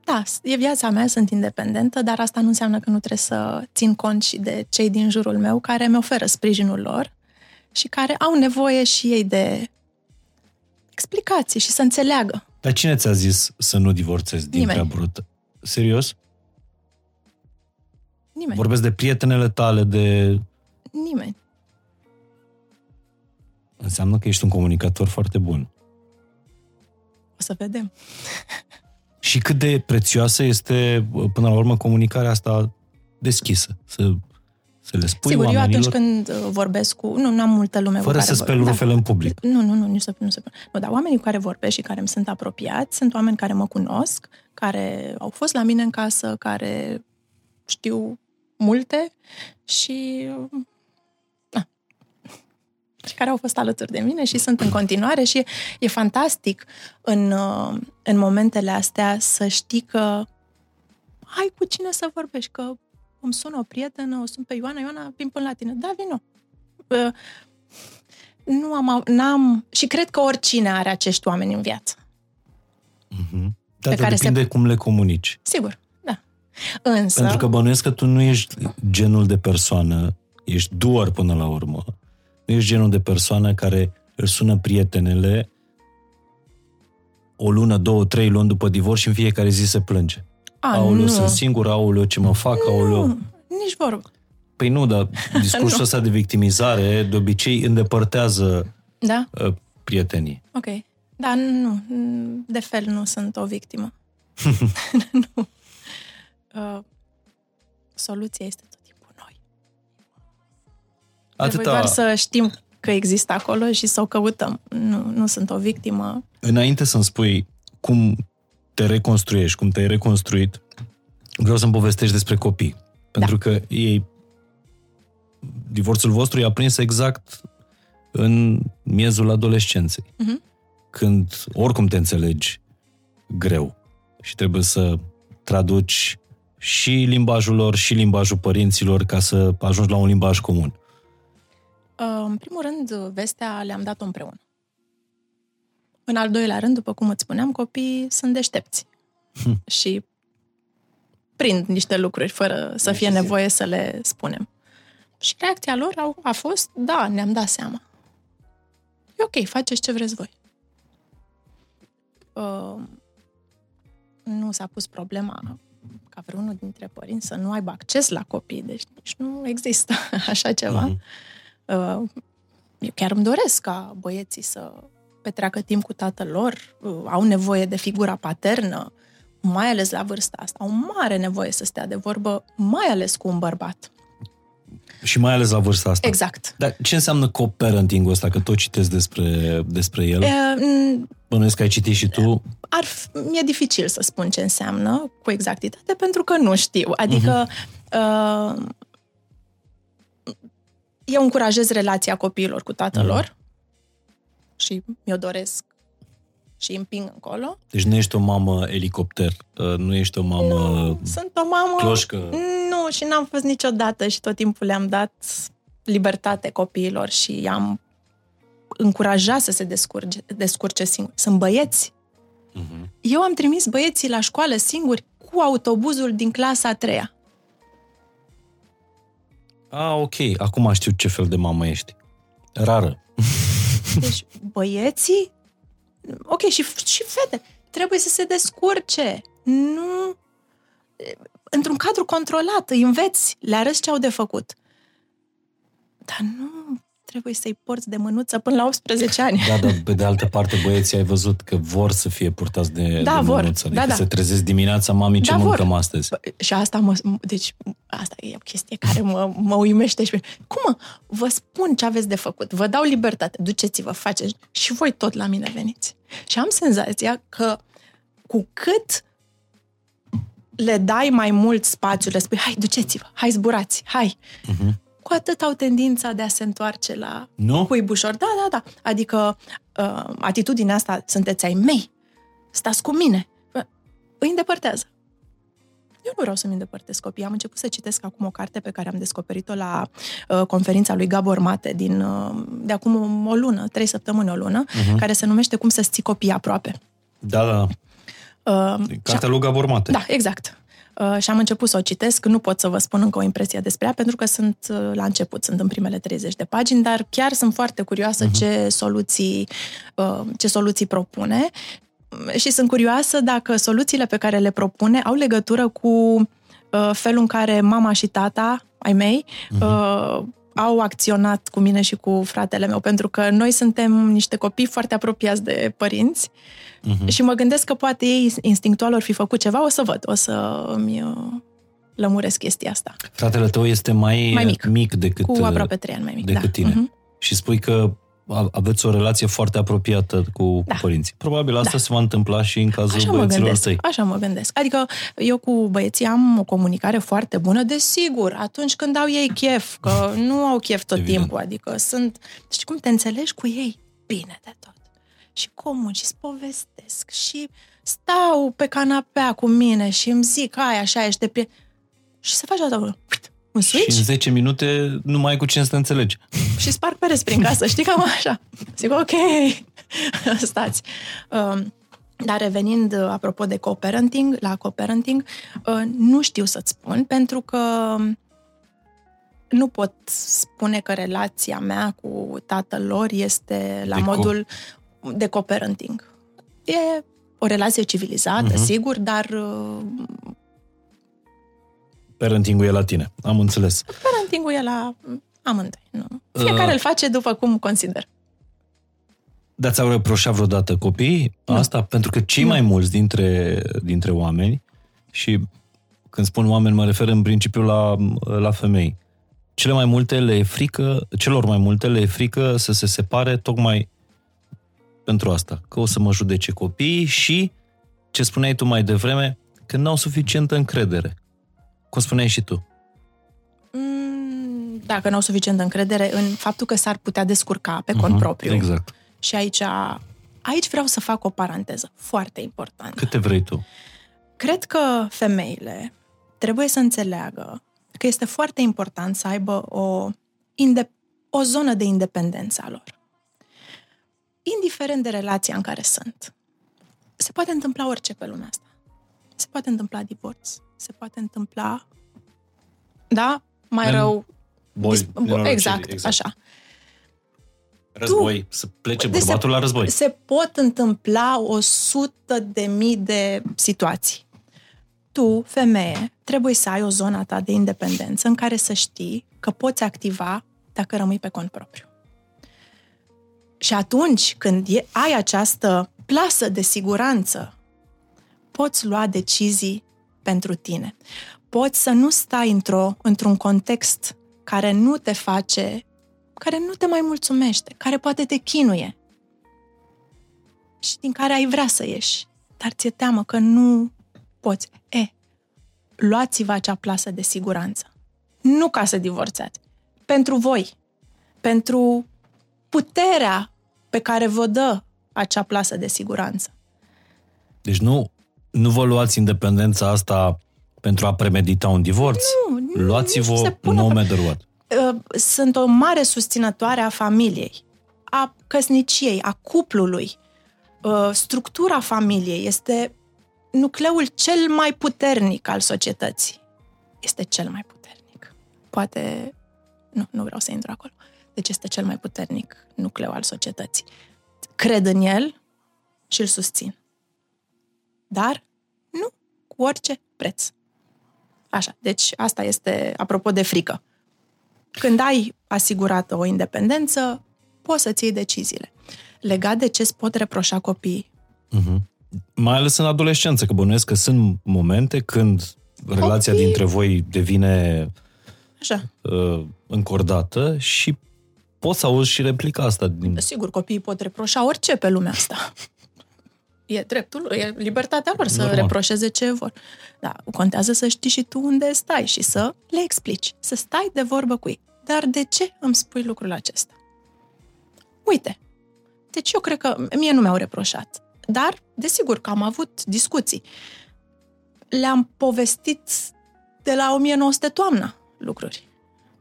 Da, e viața mea, sunt independentă, dar asta nu înseamnă că nu trebuie să țin cont și de cei din jurul meu care mi oferă sprijinul lor și care au nevoie și ei de explicații și să înțeleagă. Dar cine ți-a zis să nu divorțezi din Nimeni. prea brută? Serios? Nimeni. Vorbesc de prietenele tale, de... Nimeni. Înseamnă că ești un comunicator foarte bun. O să vedem. Și cât de prețioasă este, până la urmă, comunicarea asta deschisă. Să, să le spui Sigur, eu oamenilor, atunci când uh, vorbesc cu... Nu, nu am multă lume fără cu să care speli vorbesc. rufele în public. Nu, nu, nu, nici să, nu să... Nu, dar oamenii cu care vorbesc și care îmi sunt apropiați sunt oameni care mă cunosc, care au fost la mine în casă, care știu multe și... Da. Și care au fost alături de mine și sunt în continuare și e, e fantastic în, uh, în momentele astea să știi că ai cu cine să vorbești, că îmi sună o prietenă, o sun pe Ioana, Ioana, vin până la tine. Da, vino. Uh, nu am, au- n-am, și cred că oricine are acești oameni în viață. Mhm. Dar Pe de care se- depinde cum le comunici. Sigur, da. Însă, Pentru că bănuiesc că tu nu ești genul de persoană, ești doar până la urmă. Nu ești genul de persoană care își sună prietenele o lună, două, trei luni după divorț și în fiecare zi se plânge. a, aoleu, nu, sunt singur, aoleu, ce mă fac, aoleu. nu, nici vorbă. Păi nu, dar discursul Nu. ăsta de victimizare de obicei îndepărtează Da? uh, prietenii. Ok. Da, nu. De fel nu sunt o victimă. nu. Uh, soluția este tot timpul noi. Trebuie Atâta, doar să știm că există acolo și să o căutăm. Nu, nu sunt o victimă. înainte să-mi spui cum te reconstruiești, cum te-ai reconstruit, vreau să-mi povestești despre copii. Pentru Da. că ei, divorțul vostru i-a prins exact în miezul adolescenței. Mhm. Când oricum te înțelegi greu și trebuie să traduci și limbajul lor și limbajul părinților ca să ajungi la un limbaj comun. Uh, În primul rând, vestea le-am dat-o împreună. În al doilea rând, după cum îți spuneam, copiii sunt deștepți. și prind niște lucruri fără să fie nevoie să le spunem. Și reacția lor au, a fost, da, ne-am dat seama. E ok, faceți ce vreți voi. Uh, nu s-a pus problema ca vreunul dintre părinți să nu aibă acces la copii, deci nici nu există așa ceva. Mhm. Uh, eu chiar îmi doresc ca băieții să petreacă timp cu tatăl lor, uh, au nevoie de figura paternă, mai ales la vârsta asta, au mare nevoie să stea de vorbă, mai ales cu un bărbat. Și mai ales la vârsta asta. Exact. Dar ce înseamnă co-parenting-ul ăsta? Că tot citesc despre, despre el. E, Bănuiesc că ai citit și tu. ar fi, mi-e dificil să spun ce înseamnă cu exactitate, pentru că nu știu. Adică uh, eu încurajez relația copiilor cu tatăl Mhm. lor și mi-o doresc și îi împing încolo. Deci nu ești o mamă elicopter, uh, nu ești o mamă Sunt o mamă... cloșcă. Nu, și n-am fost niciodată și tot timpul le-am dat libertate copiilor și i-am încurajat să se descurce, descurce singuri. Sunt băieți. Mhm. Eu am trimis băieții la școală singuri cu autobuzul din clasa a treia. A, ok, acum știu ce fel de mamă ești. Rară. Deci băieții, ok, și, și fete, trebuie să se descurce. Nu... Într-un cadru controlat, îi înveți, le arăți ce au de făcut. Dar nu trebuie să-i porți de mânuță până la 18 ani. Da, dar pe de altă parte băieții ai văzut că vor să fie purtați de, Da, de vor. mânuță. Adică Da, da. se trezesc dimineața, mami, ce Da, vor. mâncăm astăzi? Bă, Și asta mă, deci, asta e o chestie care mă, mă uimește și pe Cum mă? Vă spun ce aveți de făcut, vă dau libertate, duceți-vă, faceți și voi tot la mine veniți. Și am senzația că cu cât le dai mai mult spațiu, le spui, hai, duceți-vă, hai, zburați, hai, Uh-huh. Cu atât au tendința de a se întoarce la Nu? cuibușor. Da, da, da. Adică uh, atitudinea asta, sunteți ai mei, stați cu mine, Bă, îi îndepărtează. Eu nu vreau să-mi îndepărtez copiii. Am început să citesc acum o carte pe care am descoperit-o la uh, conferința lui Gabor Mate din, uh, de acum o lună, trei săptămâni, o lună, Mhm. care se numește Cum să-ți ții copiii aproape. Da, da. Uh, Cartea lui Gabor Mate. da, exact. Uh, și am început să o citesc. Nu pot să vă spun încă o impresie despre ea, pentru că sunt uh, la început, sunt în primele 30 de pagini, dar chiar sunt foarte curioasă Mhm. ce, soluții, uh, ce soluții propune și sunt curioasă dacă soluțiile pe care le propune au legătură cu uh, felul în care mama și tata ai mei uh, au acționat cu mine și cu fratele meu, pentru că noi suntem niște copii foarte apropiați de părinți Mhm. și mă gândesc că poate ei instinctual or fi făcut ceva, o să văd, o să îmi uh, lămuresc chestia asta. Fratele tău este mai, Mai mic. mic decât, Cu aproape trei ani mai mic, decât da. tine. Mhm. Și spui că a- aveți o relație foarte apropiată cu, Da. cu părinții. Probabil asta Da. se va întâmpla și în cazul Așa mă băieților gândesc, tăi. așa mă gândesc. Adică eu cu băieții am o comunicare foarte bună, desigur, atunci când au ei chef, că nu au chef tot Evident. timpul, adică sunt, știi cum, te înțelegi cu ei bine de tot. Și comun, și povestesc, și stau pe canapea cu mine și îmi zic, ai, așa ești de prieten. Și se face asta, un Și switch în 10 minute nu mai ai cu cine să te înțelegi. și sparg pereți prin casă, știi, cam așa. Zic, ok, stați. Um, dar revenind, uh, apropo de co-parenting, la co-parenting, uh, nu știu să-ți spun, pentru că nu pot spune că relația mea cu tatăl lor este la De co- modul de co-parenting. E o relație civilizată, Mhm. sigur, dar uh, Parenting-ul e la tine, am înțeles. Parenting-ul e la amândoi. Nu. Fiecare uh, îl face după cum consider. Dar ți-au reproșat vreodată copiii nu. asta? Pentru că cei nu. mai mulți dintre, dintre oameni, și când spun oameni mă refer în principiu la, la femei, cele mai multe le e frică, celor mai multe le e frică să se separe tocmai pentru asta, că o să mă judece copiii și, ce spuneai tu mai devreme, că n-au suficientă încredere. Cum spuneai și tu. Mm, dacă n-au suficientă încredere în faptul că s-ar putea descurca pe cont uh-huh, propriu. Exact. Și aici, aici vreau să fac o paranteză foarte importantă. Câte vrei tu? Cred că femeile trebuie să înțeleagă că este foarte important să aibă o, inde- o zonă de independență a lor. Indiferent de relația în care sunt. Se poate întâmpla orice pe lumea asta. Se poate întâmpla divorț, se poate întâmpla, da, mai în rău... Boli, dis- exact, exact, așa. Război, tu, să plece bărbatul se, la război. Se pot întâmpla o sută de mii de situații. Tu, femeie, trebuie să ai o zonă ta de independență în care să știi că poți activa dacă rămâi pe cont propriu. Și atunci când ai această plasă de siguranță, poți lua decizii pentru tine. Poți să nu stai într-o, într-un context care nu te face, care nu te mai mulțumește, care poate te chinuie și din care ai vrea să ieși, dar ți-e teamă că nu poți. E, luați-vă acea plasă de siguranță. Nu ca să divorțați. Pentru voi. Pentru puterea pe care vă dă acea plasă de siguranță. Deci nu, nu vă luați independența asta pentru a premedita un divorț? Nu, Luați-vă no matter what. Uh, sunt o mare susținătoare a familiei, a căsniciei, a cuplului. Uh, structura familiei este nucleul cel mai puternic al societății. Este cel mai puternic. Poate... Nu, nu vreau să intru acolo. Deci este cel mai puternic nucleu al societății. Cred în el și îl susțin. Dar nu cu orice preț. Așa, deci asta este apropo de frică. Când ai asigurată o independență, poți să-ți iei deciziile. Legat de ce îți pot reproșa copiii. Uh-huh. Mai ales în adolescență, că bănuiesc că sunt momente când Copii... relația dintre voi devine Așa. Uh, încordată și poți să auzi și replica asta. Din... Sigur, copiii pot reproșa orice pe lumea asta. E dreptul, e libertatea lor să Normal. reproșeze ce vor. Da, contează să știi și tu unde stai și să le explici, să stai de vorbă cu ei. Dar de ce îmi spui lucrul acesta? Uite, deci eu cred că mie nu mi-au reproșat. Dar, desigur că am avut discuții. Le-am povestit de la 1900 toamna lucruri.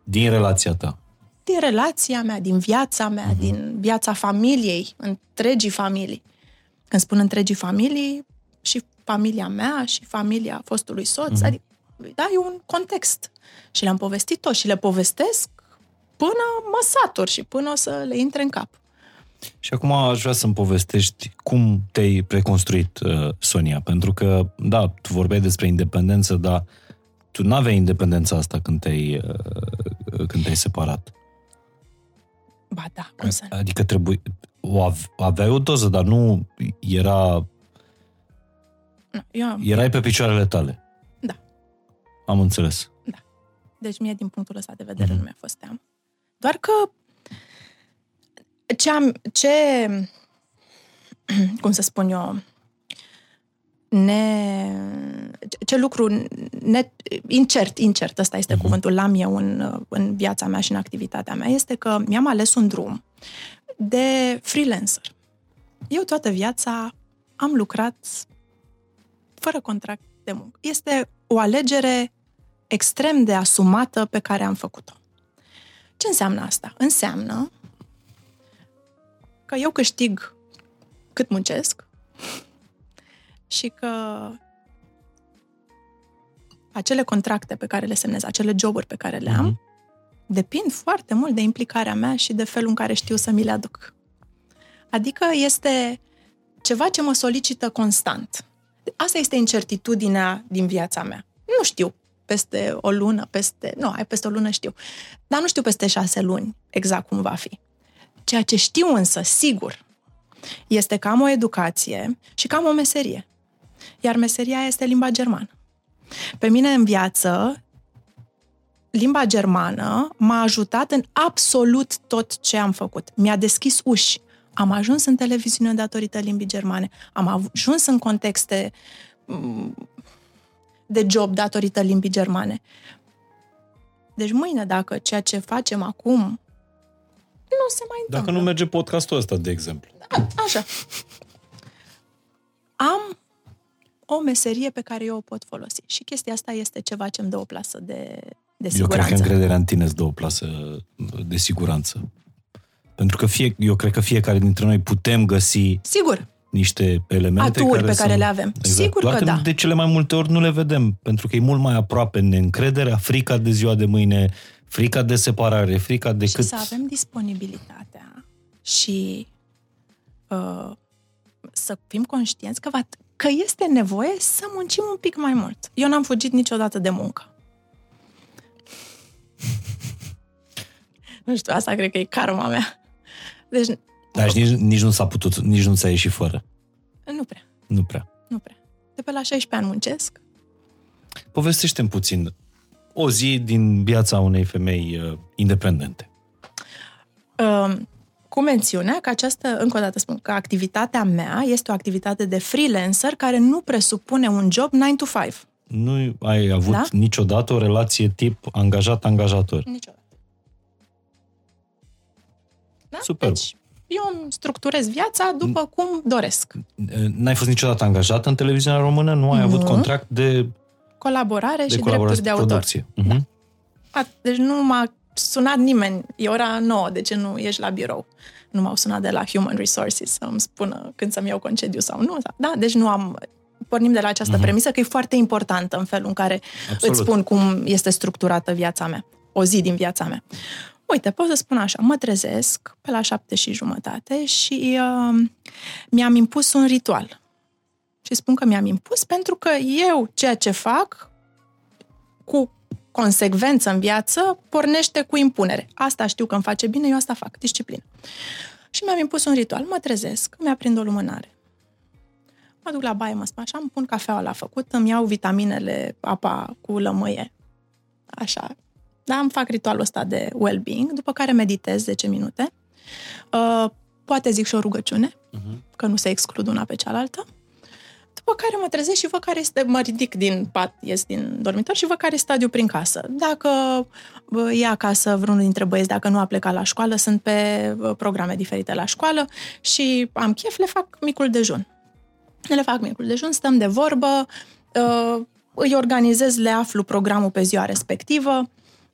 Din relația ta. Din relația mea, din viața mea, uh-huh. din viața familiei, întregii familii. Când spun întregii familii, și familia mea și familia fostului soț, uh-huh. adică, da, e un context. Și le-am povestit-o și le povestesc până mă satur și până o să le intre în cap. Și acum aș vrea să-mi povestești cum te-ai preconstruit, uh, Sonia, pentru că, da, tu vorbeai despre independență, dar tu nu aveai independența asta când te-ai, uh, când te-ai separat. Ba da, cum să Adică trebuie, o aveai o doză, dar nu era... Nu, eu am... Erai pe picioarele tale. Da. Am înțeles. Da. Deci mie, din punctul ăsta de vedere, Mhm. mm-hmm. nu mi-a fost teamă. Doar că ce am, ce, cum să spun eu, ne, ce lucru ne, incert, incert, ăsta este uh-huh. cuvântul, l-am eu în, în viața mea și în activitatea mea, este că mi-am ales un drum de freelancer. Eu toată viața am lucrat fără contract de muncă. Este o alegere extrem de asumată pe care am făcut-o. Ce înseamnă asta? Înseamnă că eu câștig cât muncesc și că acele contracte pe care le semnez, acele joburi pe care le am, mm-hmm. depind foarte mult de implicarea mea și de felul în care știu să mi le aduc. Adică este ceva ce mă solicită constant. Asta este incertitudinea din viața mea. Nu știu peste o lună, peste... Nu, ai peste o lună știu. Dar nu știu peste șase luni exact cum va fi. Ceea ce știu însă, sigur, este că am o educație și că am o meserie. Iar meseria este limba germană. Pe mine în viață, limba germană m-a ajutat în absolut tot ce am făcut. Mi-a deschis uși. Am ajuns în televiziune datorită limbii germane. Am ajuns în contexte mm, de job datorită limbii germane. Deci mâine, dacă ceea ce facem acum nu se mai întâmplă. Dacă nu merge podcastul ăsta, de exemplu. Da, așa. Am o meserie pe care eu o pot folosi. Și chestia asta este ceva ce îmi dă o plasă de, de siguranță. Eu cred că încrederea în tine îți dă o plasă de siguranță. Pentru că fie, eu cred că fiecare dintre noi putem găsi Sigur. niște elemente Aturi care pe care sunt, le avem. Exact. Sigur Doar că, că da. de cele mai multe ori nu le vedem, pentru că e mult mai aproape neîncrederea, frica de ziua de mâine, frica de separare, frica de și cât... să avem disponibilitatea și uh, să fim conștienți că, va, că este nevoie să muncim un pic mai mult. Eu n-am fugit niciodată de muncă. nu știu, asta cred că e karma mea. Deci, Dar nici, nici nu s-a putut, nici nu ți-a ieșit fără. nu prea, Nu prea. nu prea. De pe la 16 ani muncesc. Povestește-mi puțin o zi din viața unei femei uh, independente. Uh, cu mențiunea că această, încă o dată spun, că activitatea mea este o activitate de freelancer care nu presupune un job 9 to 5. Nu ai avut Da? niciodată o relație tip angajat-angajator. Niciodată. Da? Superb. Deci, eu îmi structurez viața după cum doresc. N-ai fost niciodată angajat în televiziunea română? Nu ai Nu. avut contract de, Colaborare de și colaborare drepturi de autor. producție? Uh-huh. A, Deci nu m-a sunat nimeni. E ora 9, de ce nu ești la birou? Nu m-au sunat de la Human Resources să-mi spună când să-mi iau concediu sau nu. Da, deci nu am... Pornim de la această uh-huh. premisă că e foarte importantă în felul în care Absolut. îți spun cum este structurată viața mea. O zi din viața mea. Uite, pot să spun așa, mă trezesc pe la șapte și jumătate și uh, mi-am impus un ritual. Și spun că mi-am impus pentru că eu ceea ce fac cu consecvență în viață pornește cu impunere. Asta știu că îmi face bine, eu asta fac, disciplină. Și mi-am impus un ritual, mă trezesc, mi-aprind o lumânare. Mă duc la baie, mă spun așa, îmi pun cafeaua la făcut, îmi iau vitaminele, apa cu lămâie, așa. Da, îmi fac ritualul ăsta de well-being, după care meditez 10 minute. Uh, poate zic și o rugăciune, Uh-huh. că nu se exclud una pe cealaltă. După care mă trezesc și văd care este, mă ridic din pat, ies din dormitor și văd care e stadiul prin casă. Dacă bă, e acasă vreunul dintre băieți, dacă nu a plecat la școală, sunt pe bă, programe diferite la școală și am chef, le fac micul dejun. Le fac micul dejun, stăm de vorbă, uh, îi organizez, le aflu programul pe ziua respectivă,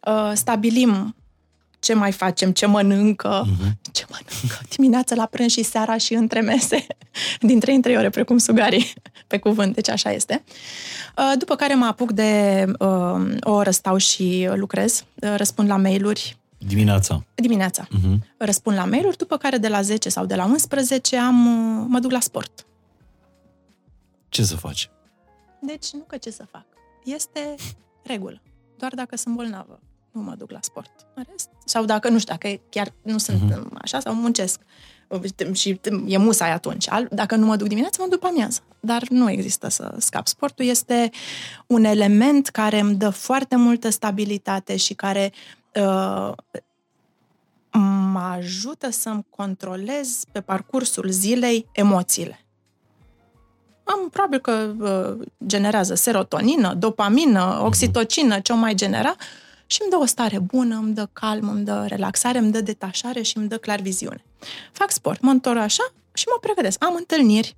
uh, stabilim ce mai facem, ce mănâncă, Mhm. ce mănâncă dimineața la prânz și seara și între mese, din 3 în 3 ore, precum sugarii, pe cuvânt, deci așa este. Uh, După care mă apuc de uh, o oră stau și lucrez, uh, răspund la mail-uri Dimineața. dimineața. Uh-huh. Răspund la mail-uri, după care de la 10 sau de la 11 am, uh, mă duc la sport. Ce să faci? Deci nu că ce să fac. Este regulă. Doar dacă sunt bolnavă, nu mă duc la sport. În rest, sau dacă, nu știu, dacă chiar nu sunt Mhm. uh-huh. așa, sau muncesc și e musai atunci. Al- Dacă nu mă duc dimineața, mă duc după amiază. Dar nu există să scap. Sportul este un element care îmi dă foarte multă stabilitate și care uh, mă ajută să-mi controlez pe parcursul zilei emoțiile. Am probabil că uh, generează serotonină, dopamină, oxitocină, ce o mai genera și îmi dă o stare bună, îmi dă calm, îmi dă relaxare, îmi dă detașare și îmi dă clar viziune. Fac sport, mă întorc așa și mă pregătesc. Am întâlniri,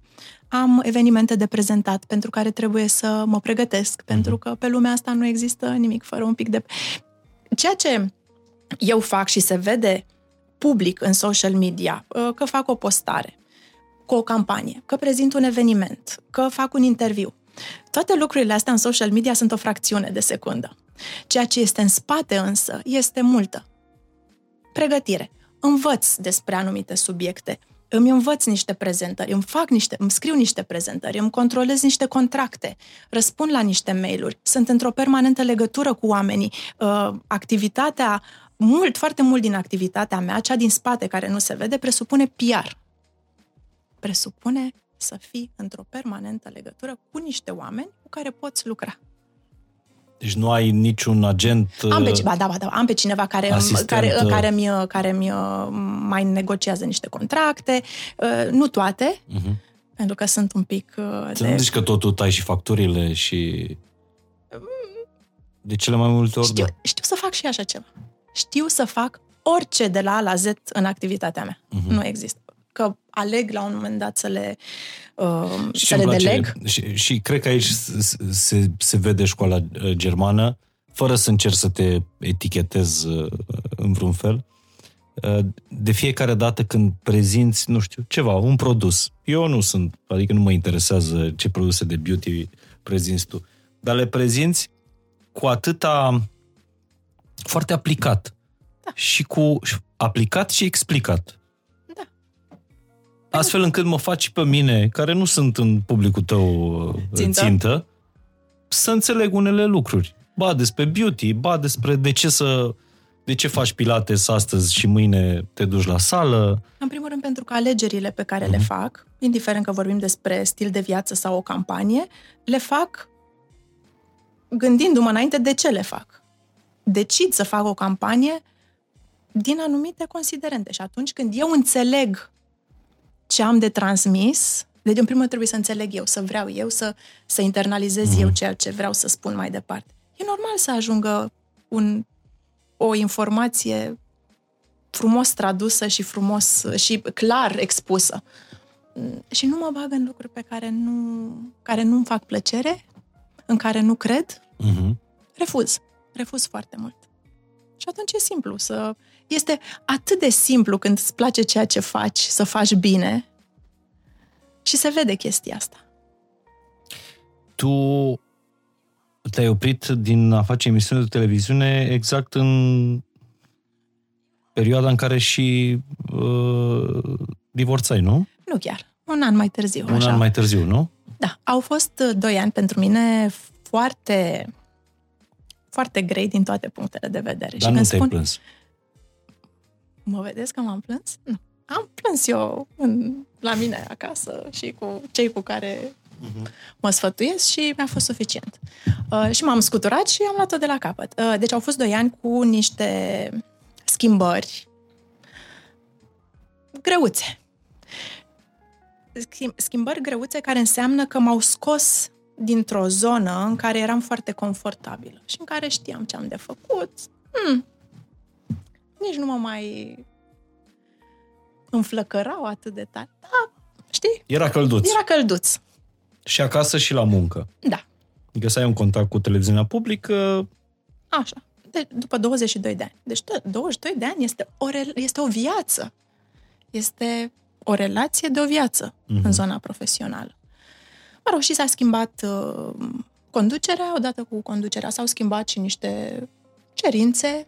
am evenimente de prezentat pentru care trebuie să mă pregătesc, pentru că pe lumea asta nu există nimic fără un pic de... Ceea ce eu fac și se vede public în social media, uh, că fac o postare, cu o campanie, că prezint un eveniment, că fac un interviu. Toate lucrurile astea în social media sunt o fracțiune de secundă. Ceea ce este în spate însă este multă. Pregătire. Învăț despre anumite subiecte. îmi învăț niște prezentări, îmi fac niște, îmi scriu niște prezentări, îmi controlez niște contracte, răspund la niște mail-uri, sunt într-o permanentă legătură cu oamenii. Uh, activitatea, mult, foarte mult din activitatea mea, cea din spate care nu se vede, presupune PR. Presupune să fii într-o permanentă legătură cu niște oameni cu care poți lucra. Deci nu ai niciun agent... Am pe, ba, da, ba, da, am pe cineva care, asistent, care, uh, care, mi, care mi mai negociază niște contracte, uh, nu toate, Uh-huh. pentru că sunt un pic uh, Să de... nu zici că tot tu tai și facturile și... De cele mai multe ori, Știu, da. știu să fac și așa ceva. Știu să fac orice de la A la Z în activitatea mea. Mhm. Nu există. Că aleg la un moment dat să le, uh, Și să îmi le place- deleg. Și, și cred că aici se, se, se vede școala uh, germană, fără să încerci să te etichetez uh, în vreun fel. Uh, De fiecare dată când prezinți, nu știu, ceva, un produs. Eu nu sunt, adică nu mă interesează ce produse de beauty prezinți tu, dar le prezinți cu atâta foarte aplicat. Da. Și cu aplicat și explicat. Da. Astfel încât mă faci pe mine, care nu sunt în publicul tău uh, Țintă. țintă să înțeleg unele lucruri. Ba despre beauty, ba despre de ce să de ce faci pilates astăzi și mâine te duci la sală. În primul rând pentru că alegerile pe care le fac, indiferent că vorbim despre stil de viață sau o campanie, le fac gândindu-mă înainte de ce le fac. Decid să fac o campanie din anumite considerente și atunci când eu înțeleg ce am de transmis, deci în primul rând trebuie să înțeleg eu, să vreau eu, să, să internalizez eu ceea ce vreau să spun mai departe. E normal să ajungă un, o informație frumos tradusă și frumos și clar expusă. Și nu mă bag în lucruri pe care nu, care nu-mi fac plăcere, în care nu cred, Uh-huh. refuz. Refuz foarte mult. Și atunci e simplu să... Este atât de simplu când îți place ceea ce faci, să faci bine și se vede chestia asta. Tu te-ai oprit din a face emisiune de televiziune exact în perioada în care și uh, divorțai, nu? Nu chiar. Un an mai târziu. Un așa. an mai târziu, nu? Da, au fost uh, doi ani pentru mine foarte foarte grei din toate punctele de vedere. Dar nu când te-ai plâns. Mă vedeți că m-am plâns? Nu. Am plâns eu în, la mine acasă și cu cei cu care mă sfătuiesc și mi-a fost suficient. Uh, și m-am scuturat și am luat-o de la capăt. Uh, deci au fost doi ani cu niște schimbări greuțe. Schim- Schimbări greuțe care înseamnă că m-au scos dintr-o zonă în care eram foarte confortabilă și în care știam ce am de făcut. Hmm. Nici nu mă mai înflăcărau atât de tare. Da, știi? Era călduț. Era călduț. Și acasă și la muncă. Da, Adică să ai un contact cu televiziunea publică, așa. De, după 22 de ani. Deci da, 22 de ani este o, re- este o viață. Este o relație de o viață Mhm. în zona profesională. Mă rog, și s-a schimbat uh, conducerea. Odată cu conducerea s-au schimbat și niște cerințe.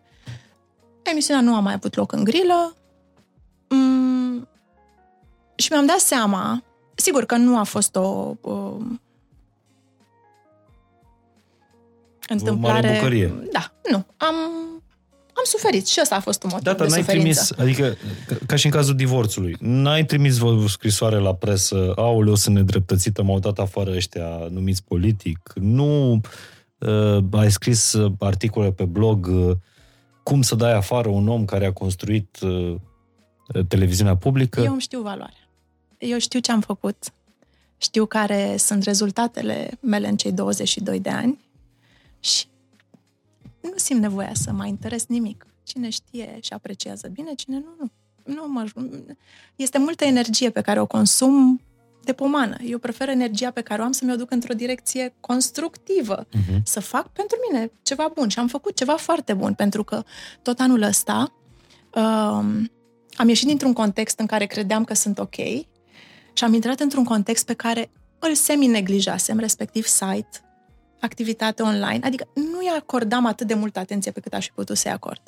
Emisiunea nu a mai avut loc în grilă. Mm, și mi-am dat seama, sigur că nu a fost o... o întâmplare... bucărie. Da, nu. Am, am suferit și ăsta a fost un motiv Da, dar de n-ai suferință. trimis, adică, ca, ca și în cazul divorțului, n-ai trimis o scrisoare la presă, aoleu, sunt nedreptățită, m-au dat afară ăștia numiți politic, nu uh, ai scris uh, articole pe blog uh, cum să dai afară un om care a construit uh, televiziunea publică. Eu îmi știu valoarea. Eu știu ce am făcut. Știu care sunt rezultatele mele în cei 22 de ani și nu simt nevoia să mai interes nimic. Cine știe și apreciază bine, cine nu, nu. nu mă, este multă energie pe care o consum de pomană. Eu prefer energia pe care o am să mi-o duc într-o direcție constructivă. Uh-huh. Să fac pentru mine ceva bun. Și am făcut ceva foarte bun, pentru că tot anul ăsta um, am ieșit dintr-un context în care credeam că sunt ok și am intrat într-un context pe care îl semi-neglijasem, respectiv site, activitate online, adică nu i acordam atât de multă atenție pe cât aș fi putut să-i acord.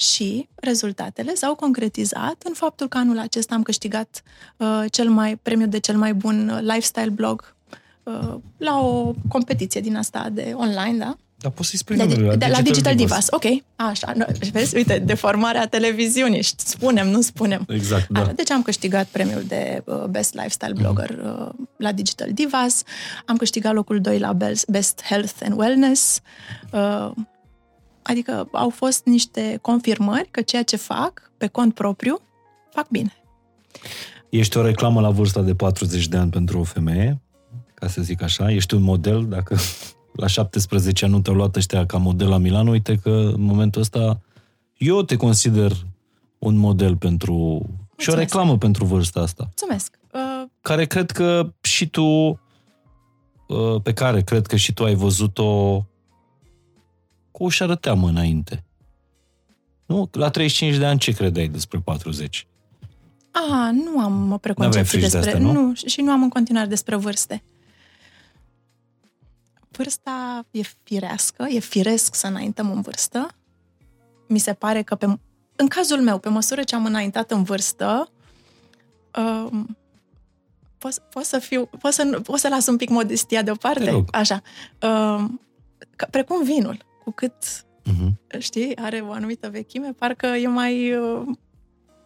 Și rezultatele s-au concretizat în faptul că anul acesta am câștigat uh, cel mai premiu de cel mai bun uh, lifestyle blog uh, la o competiție din asta de online, da? Dar poți să-i spui De, numele, de, la Digital Divas. Ok, așa. Nu, vezi, uite, deformarea televiziunii. Spunem, nu spunem. Exact, da. Așa, deci am câștigat premiul de uh, Best Lifestyle Blogger uh, la Digital Divas. Am câștigat locul 2 la Best- Best Health and Wellness. Uh, adică au fost niște confirmări că ceea ce fac pe cont propriu, fac bine. Ești o reclamă la vârsta de 40 de ani pentru o femeie, ca să zic așa. Ești un model, dacă la 17 ani nu te-au luat ăștia ca model la Milan, uite că în momentul ăsta eu te consider un model pentru... și o Mulțumesc. reclamă pentru vârsta asta. Mulțumesc! Uh, Care cred că și tu, uh, pe care cred că și tu ai văzut-o cu ușoară teamă înainte. Nu? La 35 de ani ce credeai despre 40? A, nu am N-aveai preconcepții frici de despre... astea, nu? nu, și nu am în continuare despre vârste. Vârsta e firească, e firesc să înaintăm în vârstă. Mi se pare că, pe, în cazul meu, pe măsură ce am înaintat în vârstă, um, pot, pot să fiu, pot să, nu- pot să las un pic modestia Te deoparte? rog. Așa. Um, că, precum vinul, cu cât, Uh-huh. știi, are o anumită vechime, parcă e mai uh,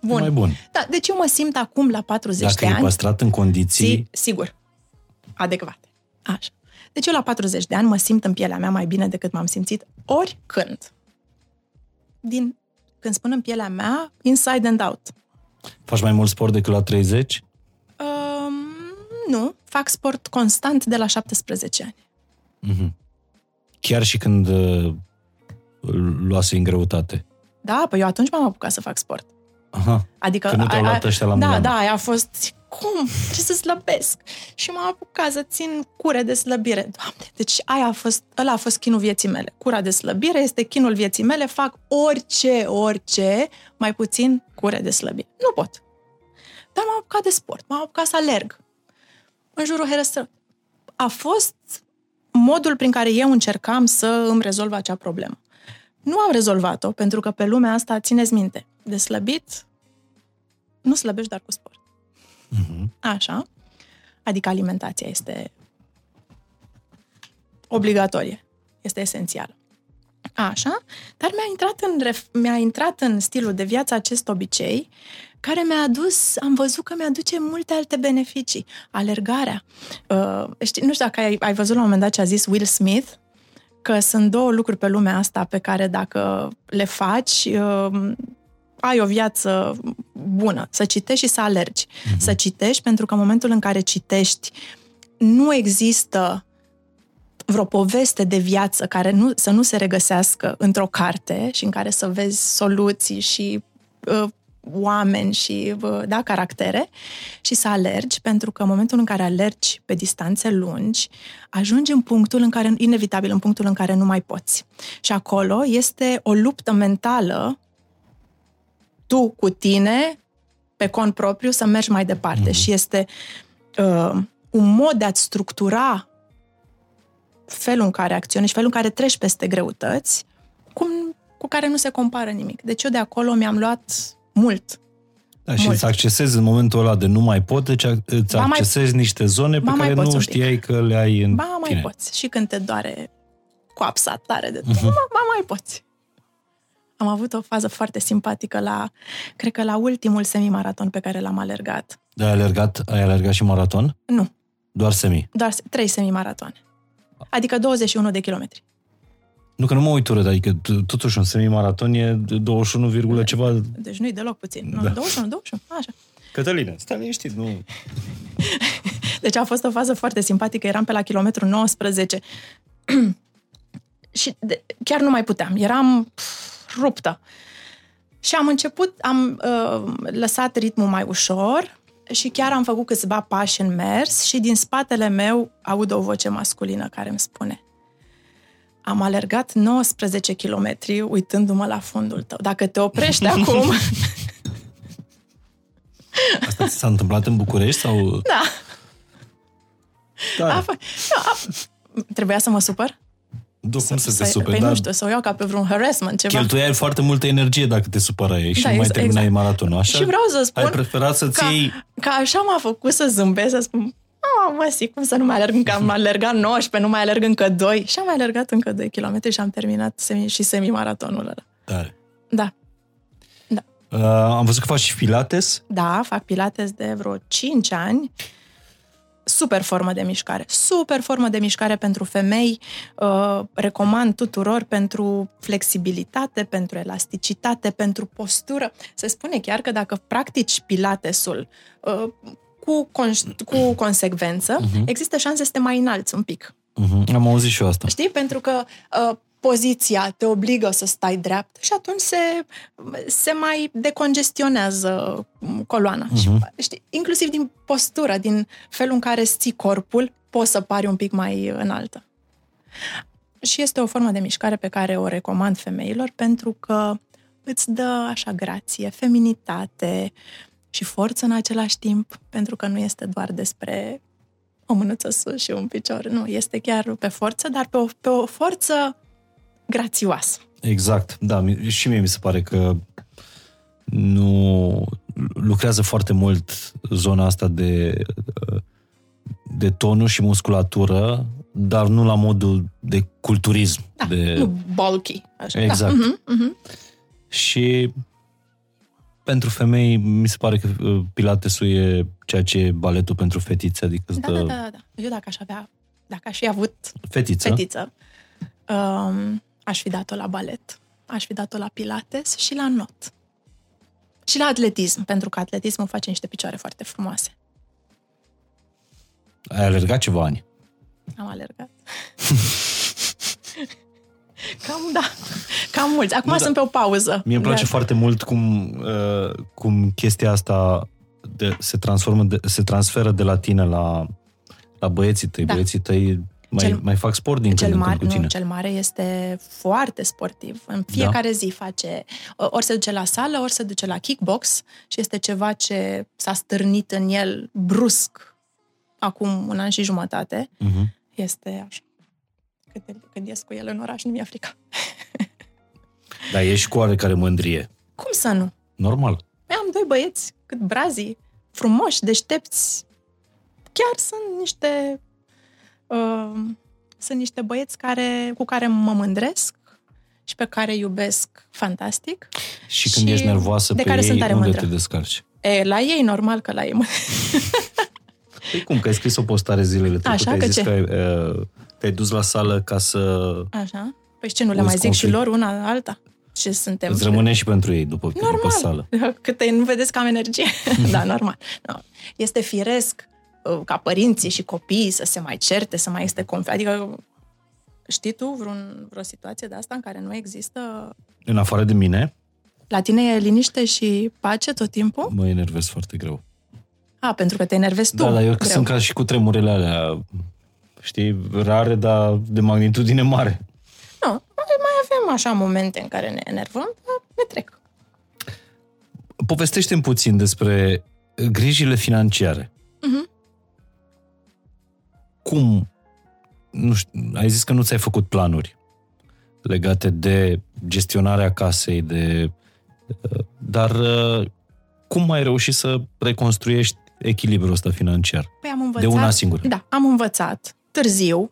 bun. Mai bun. Da, deci eu mă simt acum la 40 Dacă de e ani. păstrat în condiții... Si, sigur. Adecvate. Așa. Deci eu la 40 de ani mă simt în pielea mea mai bine decât m-am simțit oricând. Din, când spun în pielea mea, inside and out. Faci mai mult sport decât la 30? Um, nu, fac sport constant de la 17 ani. Mhm. Chiar și când uh, luase în greutate. Da, păi eu atunci m-am apucat să fac sport. Aha. Adică Că nu te-au a- a- luat ăștia la Da, Milano. da, aia a fost, cum? Trebuie să slăbesc. Și m-am apucat să țin cure de slăbire. Doamne, deci aia a fost, ăla a fost chinul vieții mele. Cura de slăbire este chinul vieții mele, fac orice, orice, mai puțin cure de slăbire. Nu pot. Dar m-am apucat de sport, m-am apucat să alerg. În jurul herăstră. A fost modul prin care eu încercam să îmi rezolv acea problemă. Nu am rezolvat-o, pentru că pe lumea asta, țineți minte, de slăbit, nu slăbești doar cu sport. Mhm. Așa. Adică alimentația este obligatorie. Este esențială. Așa. Dar mi-a intrat, în, ref- mi-a intrat în stilul de viață acest obicei care mi-a adus, am văzut că mi-aduce multe alte beneficii. Alergarea. Uh, știi, nu știu dacă ai, ai văzut la un moment dat ce a zis Will Smith, că sunt două lucruri pe lumea asta pe care dacă le faci, uh, ai o viață bună, să citești și să alergi. Mhm. Să citești pentru că în momentul în care citești nu există vreo poveste de viață care nu, să nu se regăsească într-o carte și în care să vezi soluții și uh, oameni și uh, da, caractere și să alergi, pentru că în momentul în care alergi pe distanțe lungi, ajungi în punctul în care, inevitabil, în punctul în care nu mai poți. Și acolo este o luptă mentală tu cu tine, pe cont propriu, să mergi mai departe. Mhm. Și este uh, un mod de a-ți structura felul în care acționezi, felul în care treci peste greutăți, cum, cu care nu se compară nimic. Deci eu de acolo mi-am luat mult. Da, și Mult. îți accesezi în momentul ăla de nu mai pot, deci îți Ba mai- accesezi niște zone pe ba mai care poți nu un pic. știai că le ai în Ba, mai tine. poți. Și când te doare coapsa tare de Mhm. tot, ba, ba, mai poți. Am avut o fază foarte simpatică la, cred că la ultimul semimaraton pe care l-am alergat. Dar ai alergat, ai alergat și maraton? Nu, Doar semi. doar se- trei semimaratoane. Adică 21 de kilometri. Nu că nu mă uit urât, adică t- totuși un semi-maraton e 21, virgulă ceva... Deci nu-i deloc puțin. Nu, Da. 21, 21, așa. Cătăline, stai liniștit, nu... Deci a fost o fază foarte simpatică. Eram pe la kilometru 19 și de, chiar nu mai puteam. Eram pf, ruptă. Și am început, am uh, lăsat ritmul mai ușor și chiar am făcut câțiva pași în mers și din spatele meu aud o voce masculină care îmi spune am alergat 19 km uitându-mă la fundul tău. Dacă te oprești acum... Asta ți s-a întâmplat în București sau... da, Da. A, f- nu, a, Trebuia să mă supăr? Du, cum să te superi? Păi dar nu știu, să o iau ca pe vreun harassment, ceva. cheltuiai foarte multă energie dacă te supărai și Da, nu mai ex- terminai exact. maratonul, așa? Și vreau să spun Ai preferat să-ți ca, iei... ca așa m-a făcut să zâmbesc, să spun Ah, mă, si, cum să nu mai alerg încă, am alergat 19, nu mai alerg încă 2. Și am mai alergat încă 2 km și am terminat semi, și semi-maratonul ăla. Tare. Da. Uh, am văzut că faci și pilates. Da, fac pilates de vreo 5 ani. Super formă de mișcare. Super formă de mișcare pentru femei. Uh, recomand tuturor pentru flexibilitate, pentru elasticitate, pentru postură. Se spune chiar că dacă practici pilatesul uh, cu, conș- cu consecvență, uh-huh. există șanse să te mai înalți un pic. Uh-huh. Am auzit și eu asta. Știi? Pentru că uh, poziția te obligă să stai drept și atunci se, se mai decongestionează coloana. Uh-huh. Și, știi, inclusiv din postură, din felul în care îți ții corpul, poți să pari un pic mai înaltă. Și este o formă de mișcare pe care o recomand femeilor pentru că îți dă așa grație, feminitate și forță în același timp, pentru că nu este doar despre o mânuță sus și un picior. Nu, este chiar pe forță, dar pe o, pe o forță grațioasă. Exact, da, mi- și mie mi se pare că nu lucrează foarte mult zona asta de, de tonus și musculatură, dar nu la modul de culturism. Da, de... nu bulky. Așa. Exact. Da. Uh-huh, uh-huh. Și pentru femei mi se pare că uh, pilatesul e ceea ce e baletul pentru fetițe, adică îți Da, dă da, da, da. Eu dacă aș avea, dacă aș fi avut fetiță. fetiță, um, aș fi dat-o la balet, aș fi dat-o la pilates și la not. Și la atletism, pentru că atletismul face niște picioare foarte frumoase. Ai alergat ceva ani. Am alergat. Cam da, cam mulți. Acum Nu, da. sunt pe o pauză. Mie îmi place De- foarte mult cum, uh, cum chestia asta de, se, transformă de, se transferă de la tine la, la băieții tăi. Da. Băieții tăi mai, Cel- mai fac sport din Cel când în mare, când cu tine. nu, cel mare este foarte sportiv. În fiecare da. zi face, ori se duce la sală, ori se duce la kickbox și este ceva ce s-a stârnit în el brusc acum un an și jumătate. Uh-huh. Este așa. Când, când ies cu el în oraș, nu mi-e frică. Dar ești cu oarecare mândrie. Cum să nu? Normal. Păi am doi băieți cât brazii, frumoși, deștepți. Chiar sunt niște uh, sunt niște băieți care, cu care mă mândresc și pe care iubesc fantastic. Și când Și ești nervoasă de pe care ei, sunt tare unde mândră. te descarci? E, la ei, normal că la ei. mă- Păi cum, că ai scris o postare zilele trecute, Așa, ai că zis ce? că ai, uh, te-ai dus la sală ca să Așa. Păi și ce, nu le Îți mai zic și conflict. lor una alta? Ce suntem? îți rămâne și pentru ei după, după Normal. sală. Câte nu vedeți că am energie. da, normal. No. Este firesc uh, ca părinții și copiii să se mai certe, să mai este conflict. Adică știi tu vreun, vreo situație de asta în care nu există... În afară de mine, La tine e liniște și pace tot timpul? mă enervez foarte greu. A, pentru că te enervezi tu. Da, dar eu greu. sunt ca și cu tremurele alea, știi, rare, dar de magnitudine mare. Nu, mai, mai avem așa momente în care ne enervăm, dar ne trec. Povestește-mi puțin despre grijile financiare. Mhm. Cum, nu știu, ai zis că nu ți-ai făcut planuri legate de gestionarea casei, de, dar uh, cum ai reușit să reconstruiești echilibrul ăsta financiar? Păi am învățat... De una singură. Da, am învățat târziu,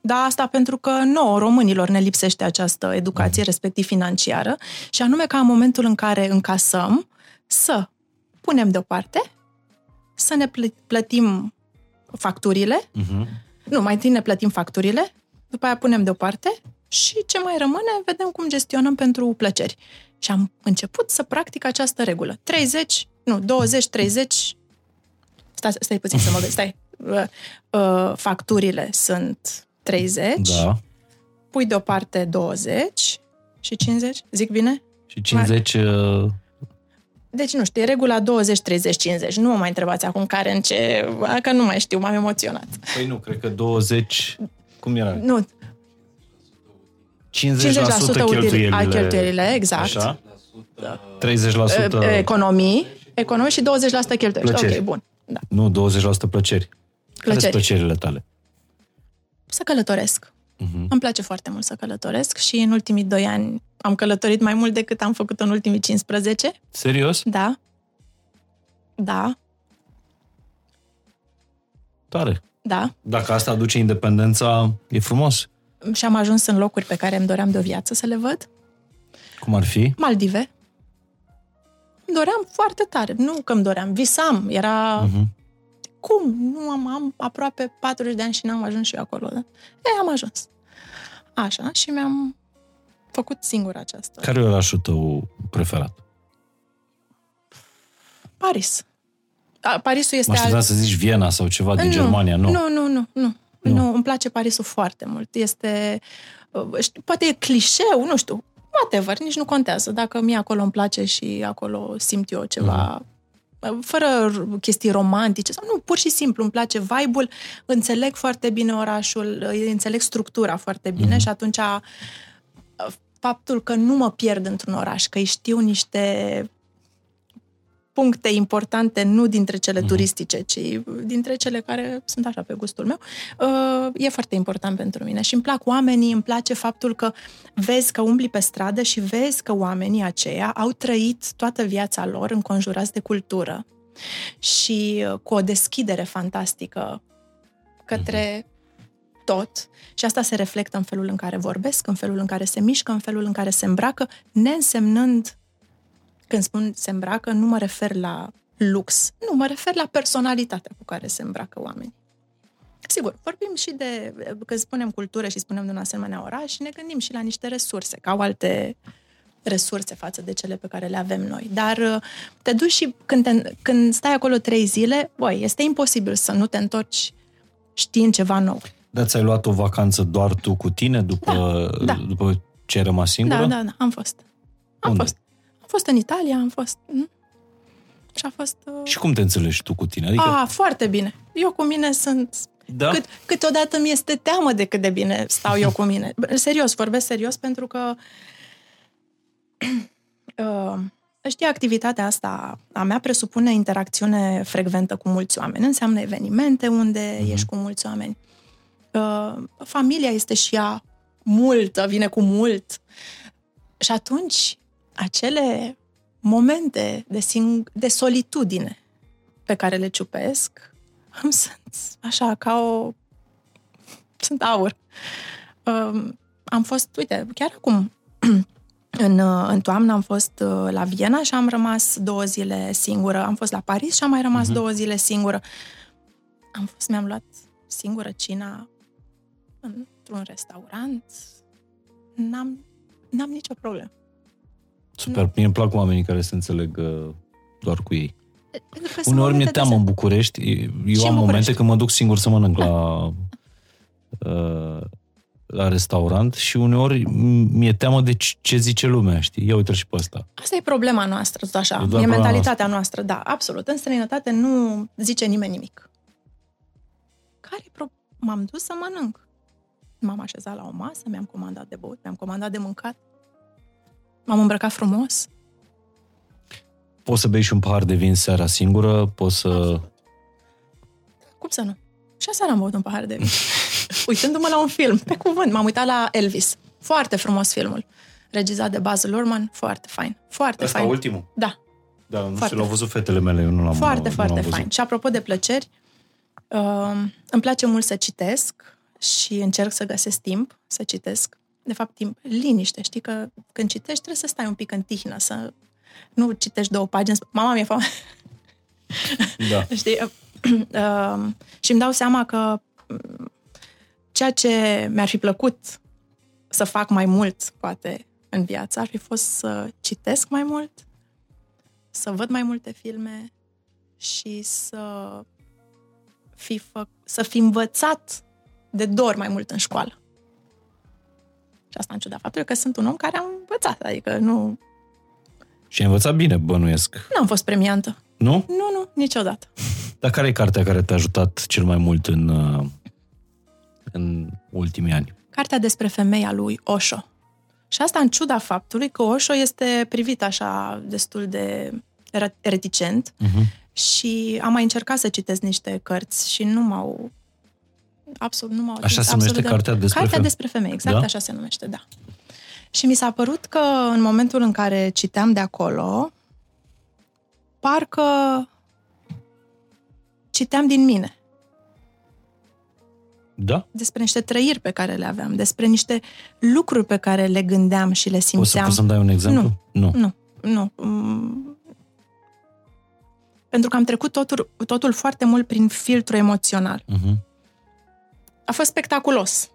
dar asta pentru că nouă românilor ne lipsește această educație, respectiv financiară, și anume ca în momentul în care încasăm să punem deoparte, să ne plă- plătim facturile, Uh-huh. nu, mai întâi ne plătim facturile, după aia punem deoparte și ce mai rămâne, vedem cum gestionăm pentru plăceri. Și am început să practic această regulă. 30, nu, 20, 30, stai, stai puțin să mă gândesc, stai. Uh, uh, Facturile sunt 30, Da. pui deoparte 20 și 50, zic bine? Și 50... Uh, Deci, nu știu, e regula 20, 30, 50. Nu mă mai întrebați acum care în ce... Că nu mai știu, m-am emoționat. păi nu, cred că 20 Cum era? Nu, 50%, 50% cheltuielile. a cheltuielile, exact. Așa? Da. 30% E- Economii, economii și 20% cheltuieli. Plăceri. Ok, bun. Da. Nu, 20% plăceri. Care sunt Plăceri. plăcerile tale? Să călătoresc. Mhm. Îmi place foarte mult să călătoresc și în ultimii doi ani am călătorit mai mult decât am făcut în ultimii 15. Serios? Da. Da, Tare. da. Dacă asta aduce independența, e frumos. Și am ajuns în locuri pe care îmi doream de o viață să le văd. Cum ar fi? Maldive. Îmi doream foarte tare. Nu că îmi doream, visam. Era... Mhm. Cum? Nu am, am aproape 40 de ani și n-am ajuns și eu acolo. Da? E, am ajuns. Așa, și mi-am făcut singur această. Care e orașul tău preferat? Paris. A, Parisul este Mă așteptam al... să zici Viena sau ceva din Germania, nu? Nu, nu, nu, nu. Nu. Nu, îmi place Parisul foarte mult. Este, uh, știu, poate e clișeu, nu știu, whatever, nici nu contează. Dacă mie acolo îmi place și acolo simt eu ceva, uh, fără r- chestii romantice, sau nu, pur și simplu îmi place vibe-ul, înțeleg foarte bine orașul, uh, înțeleg structura foarte bine și atunci uh, faptul că nu mă pierd într-un oraș, că îi știu niște puncte importante, nu dintre cele turistice, ci dintre cele care sunt așa pe gustul meu, uh, e foarte important pentru mine. Și îmi plac oamenii, îmi place faptul că vezi că umbli pe stradă și vezi că oamenii aceia au trăit toată viața lor înconjurați de cultură și uh, cu o deschidere fantastică către tot. Și asta se reflectă în felul în care vorbesc, în felul în care se mișcă, în felul în care se îmbracă, neînsemnând când spun se îmbracă, nu mă refer la lux. Nu, mă refer la personalitatea cu care se îmbracă oamenii. Sigur, vorbim și de, când spunem cultură și spunem de un asemenea oraș, ne gândim și la niște resurse, că au alte resurse față de cele pe care le avem noi. Dar uh, te duci și când, te, când stai acolo trei zile, băi, este imposibil să nu te întorci știind ceva nou. Dar ți-ai luat o vacanță doar tu cu tine după, Da, da. după ce ai rămas singură? Da, da, da, am fost. Am Unde? fost. Am fost în Italia, am fost... mm. Și a fost... Uh... Și cum te înțelegi tu cu tine? Adică, A, foarte bine. Eu cu mine sunt... da? Cât, câteodată mi este teamă de cât de bine stau eu cu mine. Bă, Serios, vorbesc serios pentru că uh, știi, activitatea asta a mea presupune interacțiune frecventă cu mulți oameni. Înseamnă evenimente unde Mhm. ești cu mulți oameni. Uh, familia este și ea multă, vine cu mult. Și atunci, acele momente de, sing- de solitudine pe care le ciupesc, îmi sunt așa ca o... sunt aur. Um, am fost, uite, chiar acum, în, uh, în toamnă am fost uh, la Viena și am rămas două zile singură. Am fost la Paris și am mai rămas Mhm. două zile singură. Am fost, mi-am luat singură cina într-un restaurant. N-am, n-am nicio problemă. Super, mie îmi plac oamenii care se înțeleg uh, doar cu ei. Pentru că sunt Uneori mi-e momente de teamă în zen. București. Eu în am București. momente când mă duc singur să mănânc la, uh, la restaurant și uneori m- mi-e teamă de ce- ce zice lumea, știi? Ia uite și pe ăsta. Asta e problema noastră, tot așa. E E, doar e problema mentalitatea noastră. da, absolut. În străinătate nu zice nimeni nimic. Care pro... M-am dus să mănânc. M-am așezat la o masă, mi-am comandat de băut, mi-am comandat de mâncat. M-am îmbrăcat frumos. Poți să bei și un pahar de vin seara singură, poți să... Cum să nu? Și aseară am băut un pahar de vin. Uitându-mă la un film, pe cuvânt. M-am uitat la Elvis. Foarte frumos filmul. Regizat de Baz Luhrmann. Foarte fain. Foarte Asta fain. ultimul? Da, Da, nu Foarte. știu, l-au văzut fetele mele, eu nu l-am Foarte, nu foarte l-am văzut. fain. Și apropo de plăceri, uh, îmi place mult să citesc și încerc să găsesc timp să citesc. De fapt, timp, liniște. Știi că când citești trebuie să stai un pic în tihnă, să nu citești două pagini. Mama mi-e foame. Da. Știi? Uh, și îmi dau seama că mm, ceea ce mi-ar fi plăcut să fac mai mult, poate, în viață, ar fi fost să citesc mai mult, să văd mai multe filme și să fi, fă, să fi învățat de dor mai mult în școală. Și asta în ciuda faptului că sunt un om care am învățat, adică nu, Și ai învățat bine, bănuiesc. nu am fost premiantă. Nu? Nu, nu, niciodată. Dar care e cartea care te-a ajutat cel mai mult în, uh, în ultimii ani? Cartea despre femeia lui Osho. Și asta în ciuda faptului că Osho este privit așa destul de re- reticent Uh-huh. și am mai încercat să citesc niște cărți și nu m-au absolut, nu m-au Așa atins se numește absolut cartea despre Cartea femei? despre femei, exact Da? așa se numește, da. Și mi s-a părut că în momentul în care citeam de acolo, parcă citeam din mine. Da? despre niște trăiri pe care le aveam, despre niște lucruri pe care le gândeam și le Poți să, simțeam. poți să-mi dai un exemplu? Nu. Nu, nu. Mm. Pentru că am trecut totul, totul foarte mult prin filtru emoțional. Uh-huh. A fost spectaculos.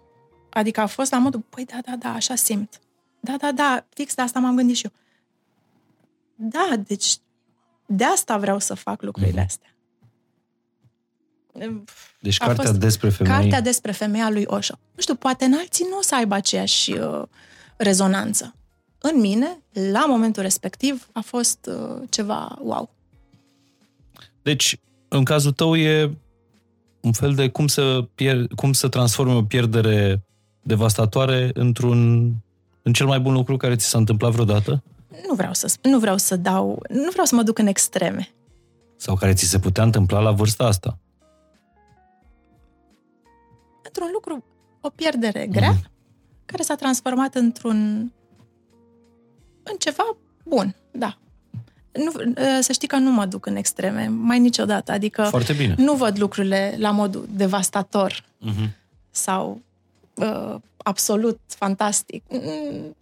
Adică a fost la modul, păi da, da, da, așa simt. Da, da, da, fix de asta m-am gândit și eu. Da, deci de asta vreau să fac lucrurile Mhm. astea. Deci A cartea fost despre femei... Cartea despre femeia lui Osho. Nu știu, poate în alții nu o să aibă aceeași uh, rezonanță. În mine, la momentul respectiv, a fost uh, ceva wow. Deci, în cazul tău e un fel de cum să, pier- cum să transforme o pierdere devastatoare într-un în cel mai bun lucru care ți s-a întâmplat vreodată? Nu vreau să sp- nu vreau să dau, nu vreau să mă duc în extreme. Sau care ți se putea întâmpla la vârsta asta? Într-un lucru, o pierdere grea, Mhm. care s-a transformat într-un în ceva bun, da. Nu, uh, să știi că nu mă duc în extreme, mai niciodată. Adică Foarte bine. nu văd lucrurile la modul devastator Uh-huh. sau uh, absolut fantastic. Mm,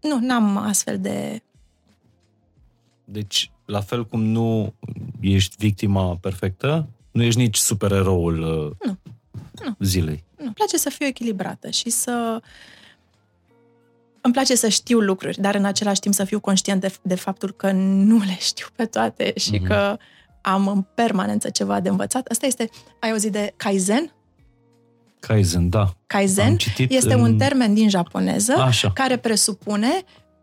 Nu, n-am astfel de... Deci, la fel cum nu ești victima perfectă, nu ești nici supereroul uh, Nu. Nu. zilei. Nu, îmi place să fiu echilibrată și să... Îmi place să știu lucruri, dar în același timp să fiu conștient de, de faptul că nu le știu pe toate și Mhm. că am în permanență ceva de învățat. Asta este, ai auzit de Kaizen? Kaizen, da. Kaizen Am citit este în- un termen din japoneză Așa. care presupune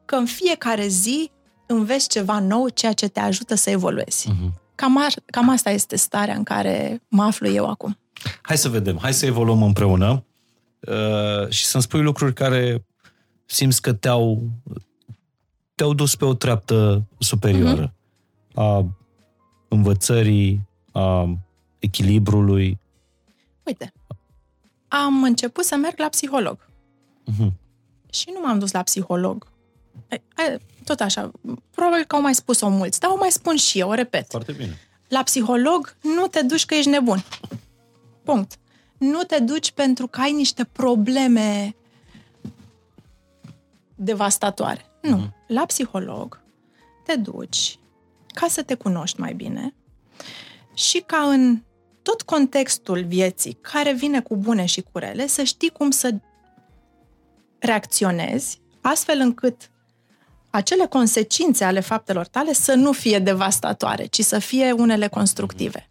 că în fiecare zi înveți ceva nou, ceea ce te ajută să evoluezi. Uh-huh. Cam, ar, cam asta este starea în care mă aflu eu acum. Hai să vedem, hai să evoluăm împreună uh, și să-mi spui lucruri care simți că te-au, te-au dus pe o treaptă superioară Mhm. a învățării, a echilibrului. Uite, am început să merg la psiholog Uh-huh. și nu m-am dus la psiholog. E, e, Tot așa, probabil că au mai spus-o mulți, dar o mai spun și eu, o repet. Foarte bine. La psiholog nu te duci că ești nebun. Punct. Nu te duci pentru că ai niște probleme devastatoare. Nu. Mhm. La psiholog te duci ca să te cunoști mai bine și ca în tot contextul vieții care vine cu bune și cu rele, să știi cum să reacționezi astfel încât acele consecințe ale faptelor tale să nu fie devastatoare, ci să fie unele constructive.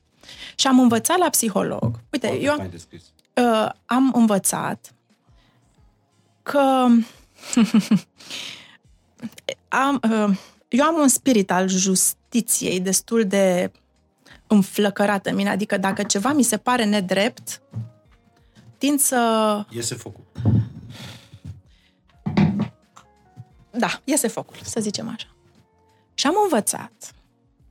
Și am învățat la psiholog. Uite, eu am, uh, am învățat că am, uh, eu am un spirit al justiției destul de înflăcărat în mine, adică dacă ceva mi se pare nedrept, tind să Iese focul. da, iese focul, să zicem așa. Și am învățat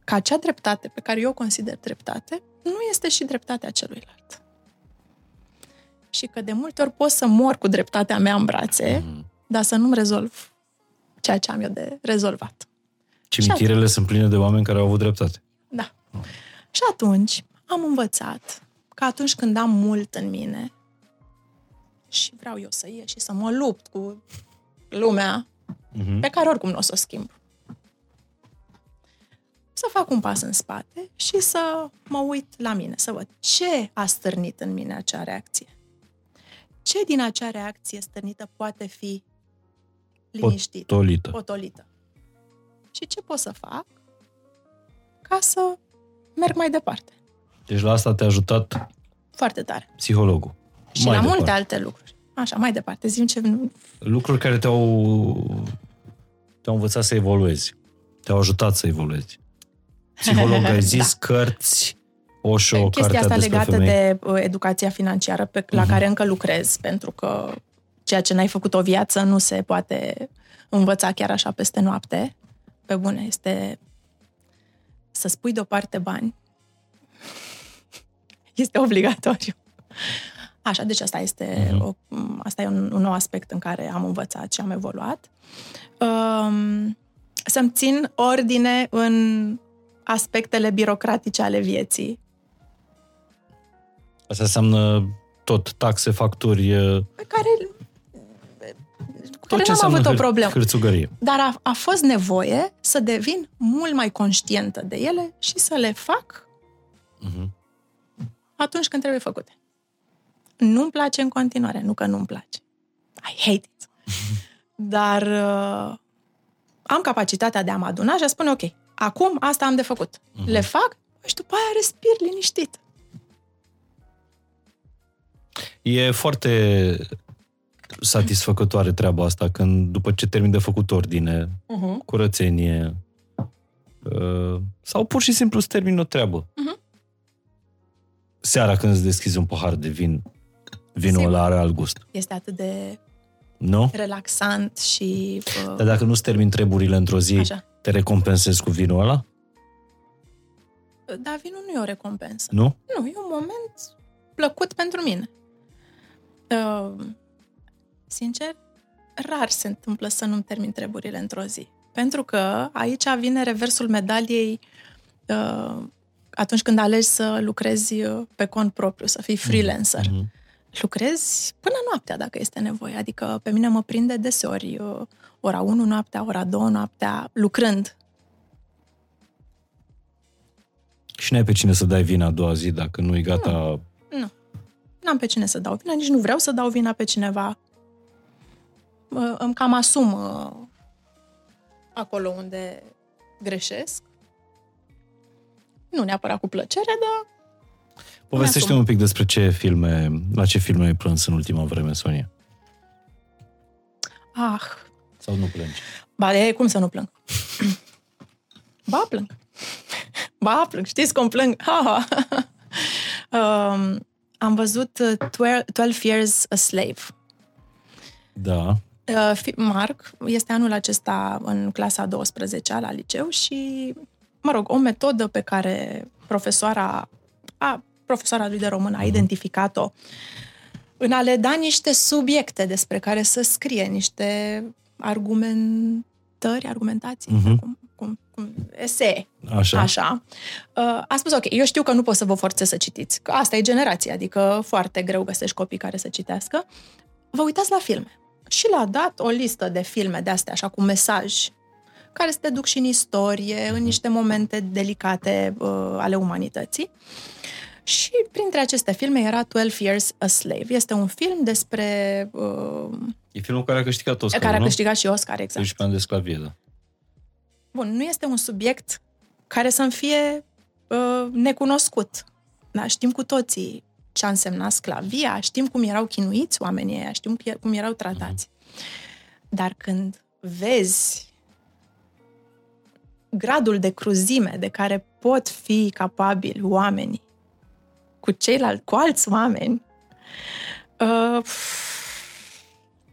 că acea dreptate pe care eu o consider dreptate nu este și dreptatea celuilalt. Și că de multe ori pot să mor cu dreptatea mea în brațe, Mhm. Dar să nu-mi rezolv ceea ce am eu de rezolvat. Cimitirele sunt pline de oameni care au avut dreptate. Da. Și atunci am învățat că atunci când am mult în mine și vreau eu să ies și să mă lupt cu lumea Uh-huh. pe care oricum nu o să o schimb. Să fac un pas în spate și să mă uit la mine, să văd ce a stârnit în mine acea reacție. Ce din acea reacție stârnită poate fi liniștită, Tolită. potolită. Și ce pot să fac ca să merg mai departe. Deci la asta te-a ajutat Foarte tare. psihologul. Și Mai la departe. multe alte lucruri. Așa, mai departe. Zim ce... nu- Lucruri care te-au, te-au învățat să evoluezi. Te-au ajutat să evoluezi. Psiholog, ai zis, da. cărți, Osho, Chestia cartea asta despre legată femei. de uh, educația financiară pe, la Mhm. care încă lucrez, pentru că ceea ce n-ai făcut o viață nu se poate învăța chiar așa peste noapte. Pe bune, este să spui deoparte bani. Este obligatoriu. Așa, deci asta este, Mhm. o, asta e un, un nou aspect în care am învățat și am evoluat. Um, să-mi țin ordine în aspectele birocratice ale vieții. Asta înseamnă tot taxe, facturi, uh, Pe care, cu tot care ce n-am înseamnă avut o hâr- problemă. hârțugărie. Dar a, a fost nevoie să devin mult mai conștientă de ele și să le fac Mhm. atunci când trebuie făcute. Nu-mi place în continuare, nu că nu-mi place. I hate it. Dar uh, am capacitatea de a mă aduna și a spune, ok, acum asta am de făcut. Le fac și după aia respir liniștit. E foarte satisfăcătoare treaba asta când după ce termin de făcut ordine, Uh-huh. curățenie uh, sau pur și simplu îți termin o treabă. Mhm. Seara când îți deschizi un pahar de vin, vinul Sigur. ăla are alt gust. Este atât de Nu? relaxant și... Uh, Dar dacă nu-ți termin treburile într-o zi, Așa. te recompensezi cu vinul ăla? Dar vinul nu e o recompensă. Nu? Nu, e un moment plăcut pentru mine. Uh, sincer, rar se întâmplă să nu-mi termin treburile într-o zi. Pentru că aici vine reversul medaliei uh, atunci când alegi să lucrezi uh, pe cont propriu, să fii freelancer. Mhm. Lucrezi până noaptea, dacă este nevoie. Adică pe mine mă prinde deseori uh, ora 1 noaptea, ora 2 noaptea, lucrând. Și n-ai pe cine să dai vina a doua zi dacă nu e gata... Nu. N-am pe cine să dau vina, nici nu vreau să dau vina pe cineva. Mă- Îmi cam asum uh, acolo unde greșesc. Nu neapărat cu plăcere, dar Povestește asum. un pic despre ce filme, la ce filme ai plâns în ultima vreme, Sonia. ah, Sau nu plângi? ba de cum să nu plâng? ba plâng. Ba plâng, știți cum plâng? Ha, ha. um, am văzut uh, 12 Years a Slave. Da. Uh, fi- Marc este anul acesta în clasa 12 la liceu și, mă rog, o metodă pe care profesoara, a, profesoara lui de română a identificat-o în a le da niște subiecte despre care să scrie, niște argumentări, argumentații, Mhm. cum, cum, cum, esee, Așa. Așa. Uh, A spus, ok, eu știu că nu pot să vă forțez să citiți, că asta e generația, adică foarte greu găsești copii care să citească. Vă uitați la filme. Și le-a dat o listă de filme de astea, așa, cu mesaj, care să te duc și în istorie, în niște momente delicate uh, ale umanității. Și printre aceste filme era 12 Years a Slave. Este un film despre... Uh, E filmul care a câștigat Oscar, care a nu? câștigat și Oscar, exact. 12 ani de sclavie, da. Bun, nu este un subiect care să-mi fie uh, necunoscut. Da, știm cu toții ce a însemnat sclavia, știm cum erau chinuiți oamenii ăia, știm cum- cum erau tratați. Dar când vezi gradul de cruzime de care pot fi capabili oamenii cu ceilalți, cu alți oameni, uh,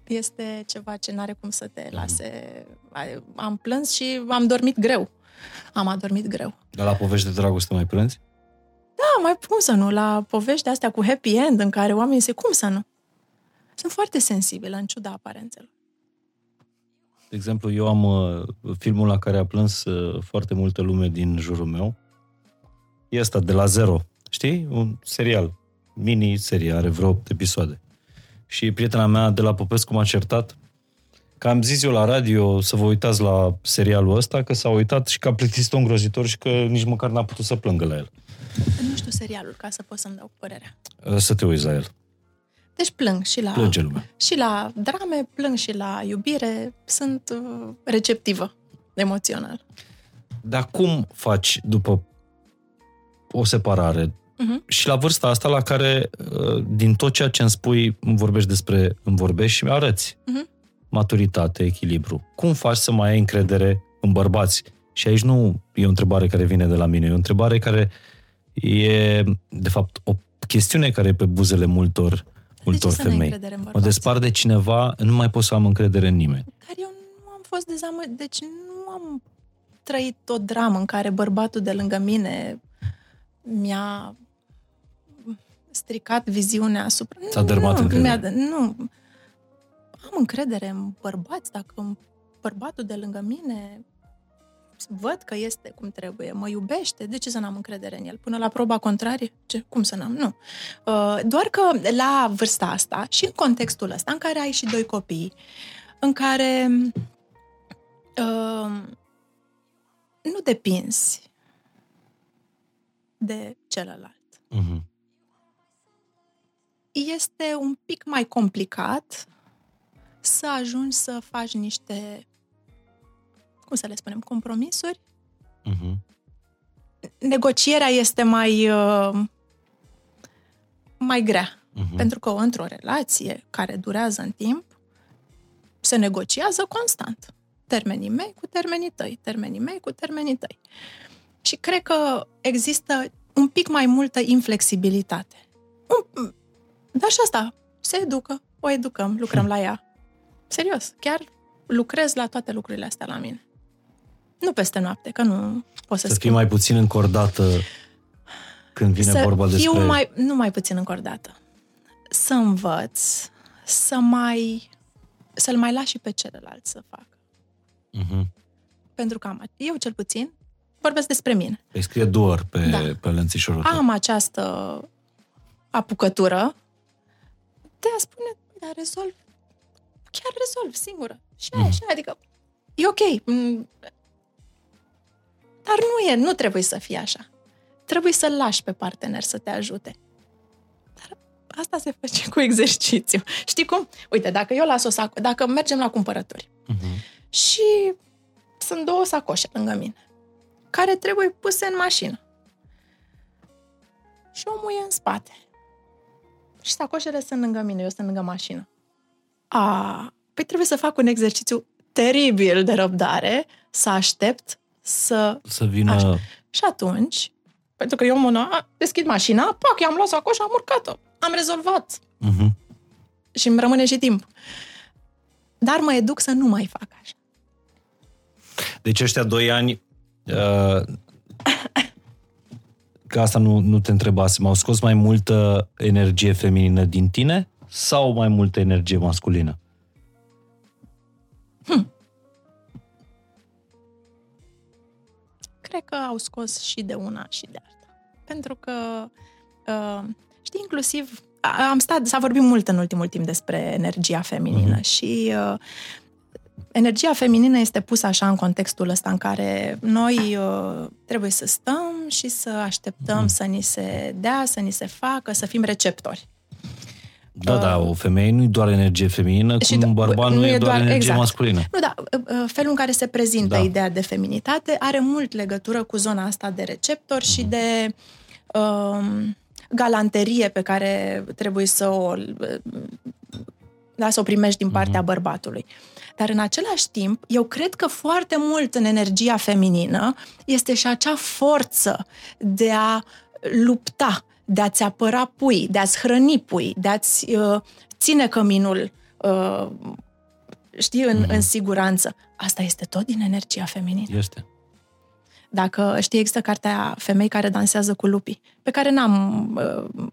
este ceva ce n-are cum să te lase. Ai- Am plâns și am dormit greu. Am adormit greu. Dar la povești de dragoste mai plânzi? Da, mai cum să nu? La povești astea cu happy end în care oamenii se... Cum să nu? Sunt foarte sensibilă, în ciuda aparențelor. De exemplu, eu am uh, filmul la care a plâns uh, foarte multă lume din jurul meu. E ăsta, de la zero. Știi? Un serial. Mini-serie, are vreo 8 episoade. Și prietena mea de la Popescu m-a certat că am zis eu la radio să vă uitați la serialul ăsta, că s-a uitat și că a plictisit-o îngrozitor și că nici măcar n-a putut să plângă la el. Nu știu serialul ca să pot să-mi dau părerea. Uh, Să te uiți la el. Deci plâng și la, Plânge lumea. și la drame, plâng și la iubire. Sunt uh, receptivă emoțional. Dar cum faci după o separare Mhm. și la vârsta asta la care uh, din tot ceea ce îmi spui îmi vorbești despre, îmi vorbești și mi arăți Mhm. maturitate, echilibru. Cum faci să mai ai încredere în bărbați? Și aici nu e o întrebare care vine de la mine, e o întrebare care e, de fapt, o chestiune care e pe buzele multor, multor de ce să n-ai femei. încredere în Mă bărbați? despar de cineva, nu mai pot să am încredere în nimeni. Dar eu nu am fost dezamăgită, deci nu am trăit o dramă în care bărbatul de lângă mine mi-a stricat viziunea asupra... Ți-a dărmat nu, încrederea. mi-a- Nu. Am încredere în bărbați, dacă bărbatul de lângă mine văd că este cum trebuie, mă iubește, de ce să n-am încredere în el? Până la proba contrarie? Ce? Cum să n-am? Nu. Uh, Doar că la vârsta asta și în contextul ăsta, în care ai și doi copii, în care uh, nu depinzi de celălalt. Mhm. Este un pic mai complicat să ajungi să faci niște, cum să le spunem, compromisuri. Mhm. Negocierea este mai, uh, mai grea. Mhm. Pentru că într-o relație care durează în timp, se negociază constant. Termenii mei cu termenii tăi, termenii mei cu termenii tăi. Și cred că există un pic mai multă inflexibilitate. Un- Dar și asta se educă, o educăm, lucrăm la ea. Serios, chiar lucrez la toate lucrurile astea la mine. Nu peste noapte, că nu pot să, Să fii schimb. mai puțin încordată când vine să vorba fiu despre... mai, nu mai puțin încordată. Să învăț, să mai, să-l mai las și pe celălalt să facă. Mhm. Pentru că am, eu cel puțin, vorbesc despre mine. Îi scrie doar pe, Da. pe lănțișorul tău. Am această apucătură de a spune, dar rezolv, chiar rezolv singură. Și aia, Mhm. și aia, adică e ok. Mm, Dar nu e, nu trebuie să fie așa. Trebuie să-l lași pe partener să te ajute. Dar asta se face cu exercițiu. Știi cum? Uite, dacă eu las o sac, dacă mergem la cumpărături Mhm. și sunt două sacoșe lângă mine, care trebuie puse în mașină. Și omul e în spate. Și sacoșele sunt lângă mine, eu sunt lângă mașină. A, păi trebuie să fac un exercițiu teribil de răbdare, să aștept să... Să vină... Așa. Și atunci, pentru că eu mână, a, deschid mașina, pac, i-am luat sacoșa, am urcat-o. Am rezolvat. Mhm. Și îmi rămâne și timp. Dar mă educ să nu mai fac așa. Deci ăștia doi ani, uh, că asta nu, nu te întrebasem, au scos mai multă energie feminină din tine sau mai multă energie masculină? Cred că au scos și de una și de alta. Pentru că, uh, știi, inclusiv, a- am stat, s-a vorbit mult în ultimul timp despre energia feminină Mhm. și uh, energia feminină este pusă așa în contextul ăsta în care noi uh, trebuie să stăm și să așteptăm Mhm. să ni se dea, să ni se facă, să fim receptori. Da, da, o femeie nu e doar energie feminină, Uh, Și cum da, un bărbat nu, e doar, energie exact. masculină. Nu, da, felul în care se prezintă Da. ideea de feminitate are mult legătură cu zona asta de receptor și Mhm. de um, galanterie pe care trebuie să o, da, să o primești din partea Mhm. bărbatului. Dar în același timp, eu cred că foarte mult în energia feminină este și acea forță de a lupta, de a-ți apăra pui, de a-ți hrăni pui, de a-ți uh, ține căminul uh, știi, în, Mhm. în siguranță. Asta este tot din energia feminină. Este. Dacă știi, există cartea Femei care dansează cu lupii, pe care n-am uh,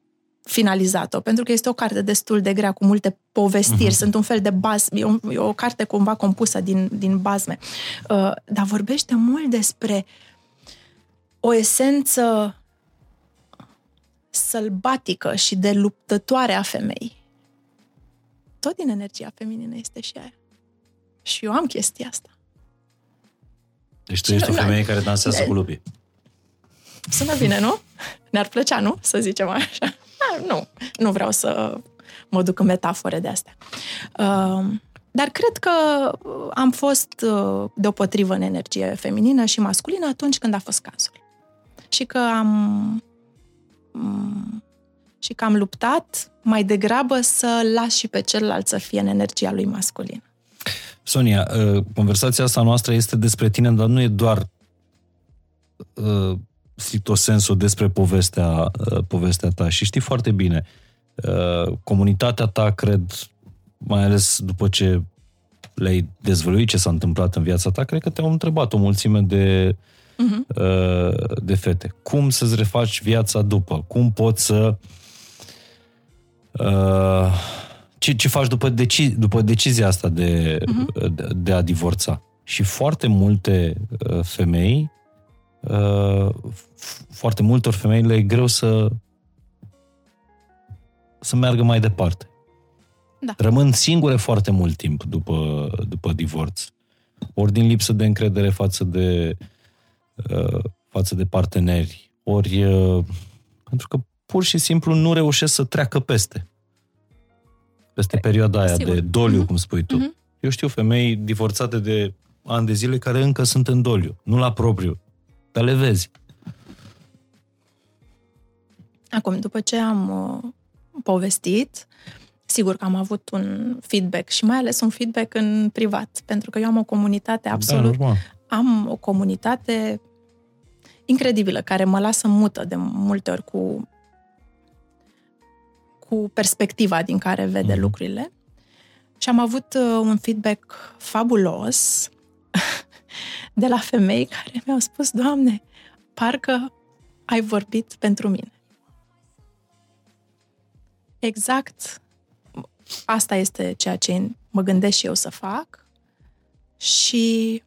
finalizat-o, pentru că este o carte destul de grea, cu multe povestiri, Mhm. uh-huh. sunt un fel de baz, e, un, e o carte cumva compusă din, din bazme. Uh, dar vorbește mult despre o esență sălbatică și de luptătoare a femeii. Tot din energia feminină este și aia. Și eu am chestia asta. Deci tu ești o Nu, femeie care dansează Da. cu lupii. Sună bine, nu? Ne-ar plăcea, nu? Să zicem așa. Ah, nu, nu vreau să mă duc în metafore de astea. Uh, dar cred că am fost uh, deopotrivă în energie feminină și masculină atunci când a fost cazul. Și că am mm, și că am luptat mai degrabă să las și pe celălalt să fie în energia lui masculină. Sonia, uh, conversația asta noastră este despre tine, dar nu e doar uh, stricto sensu despre povestea, uh, povestea ta. Și știi foarte bine, uh, comunitatea ta, cred, mai ales după ce le-ai dezvăluit ce s-a întâmplat în viața ta, cred că te-au întrebat o mulțime de, Uh-huh. uh, de fete. Cum să-ți refaci viața după? Cum poți să Uh, ce, ce faci după, deci, după decizia asta de, uh-huh. de, de a divorța? Și foarte multe uh, femei, uh, foarte multor femei le e greu să să meargă mai departe. Da. Rămân singure foarte mult timp după, după divorț. Ori din lipsă de încredere față de, uh, față de parteneri, ori uh, pentru că pur și simplu nu reușesc să treacă peste. Peste perioada aia Sigur. de doliu, uh-huh. cum spui tu. Uh-huh. Eu știu femei divorțate de ani de zile care încă sunt în doliu, nu la propriu, dar le vezi. Acum, după ce am uh, povestit, sigur că am avut un feedback și mai ales un feedback în privat, pentru că eu am o comunitate da, absolut... Da, am o comunitate incredibilă, care mă lasă mută de multe ori cu, cu perspectiva din care vede mm-hmm. lucrurile. Și am avut uh, un feedback fabulos de la femei care mi-au spus, Doamne, parcă ai vorbit pentru mine. Exact asta este ceea ce mă gândesc și eu să fac și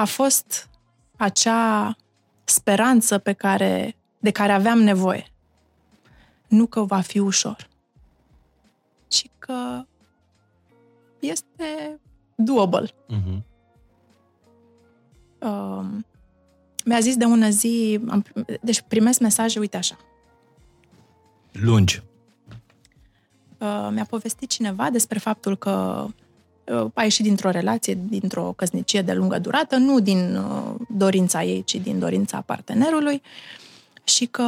a fost acea speranță pe care, de care aveam nevoie. Nu că va fi ușor, ci că este doable. Uh-huh. Uh, mi-a zis de ună zi, am, deci primesc mesaje, uite așa. Lungi. Uh, mi-a povestit cineva despre faptul că uh, a ieșit dintr-o relație, dintr-o căsnicie de lungă durată, nu din uh, dorința ei, ci din dorința partenerului și că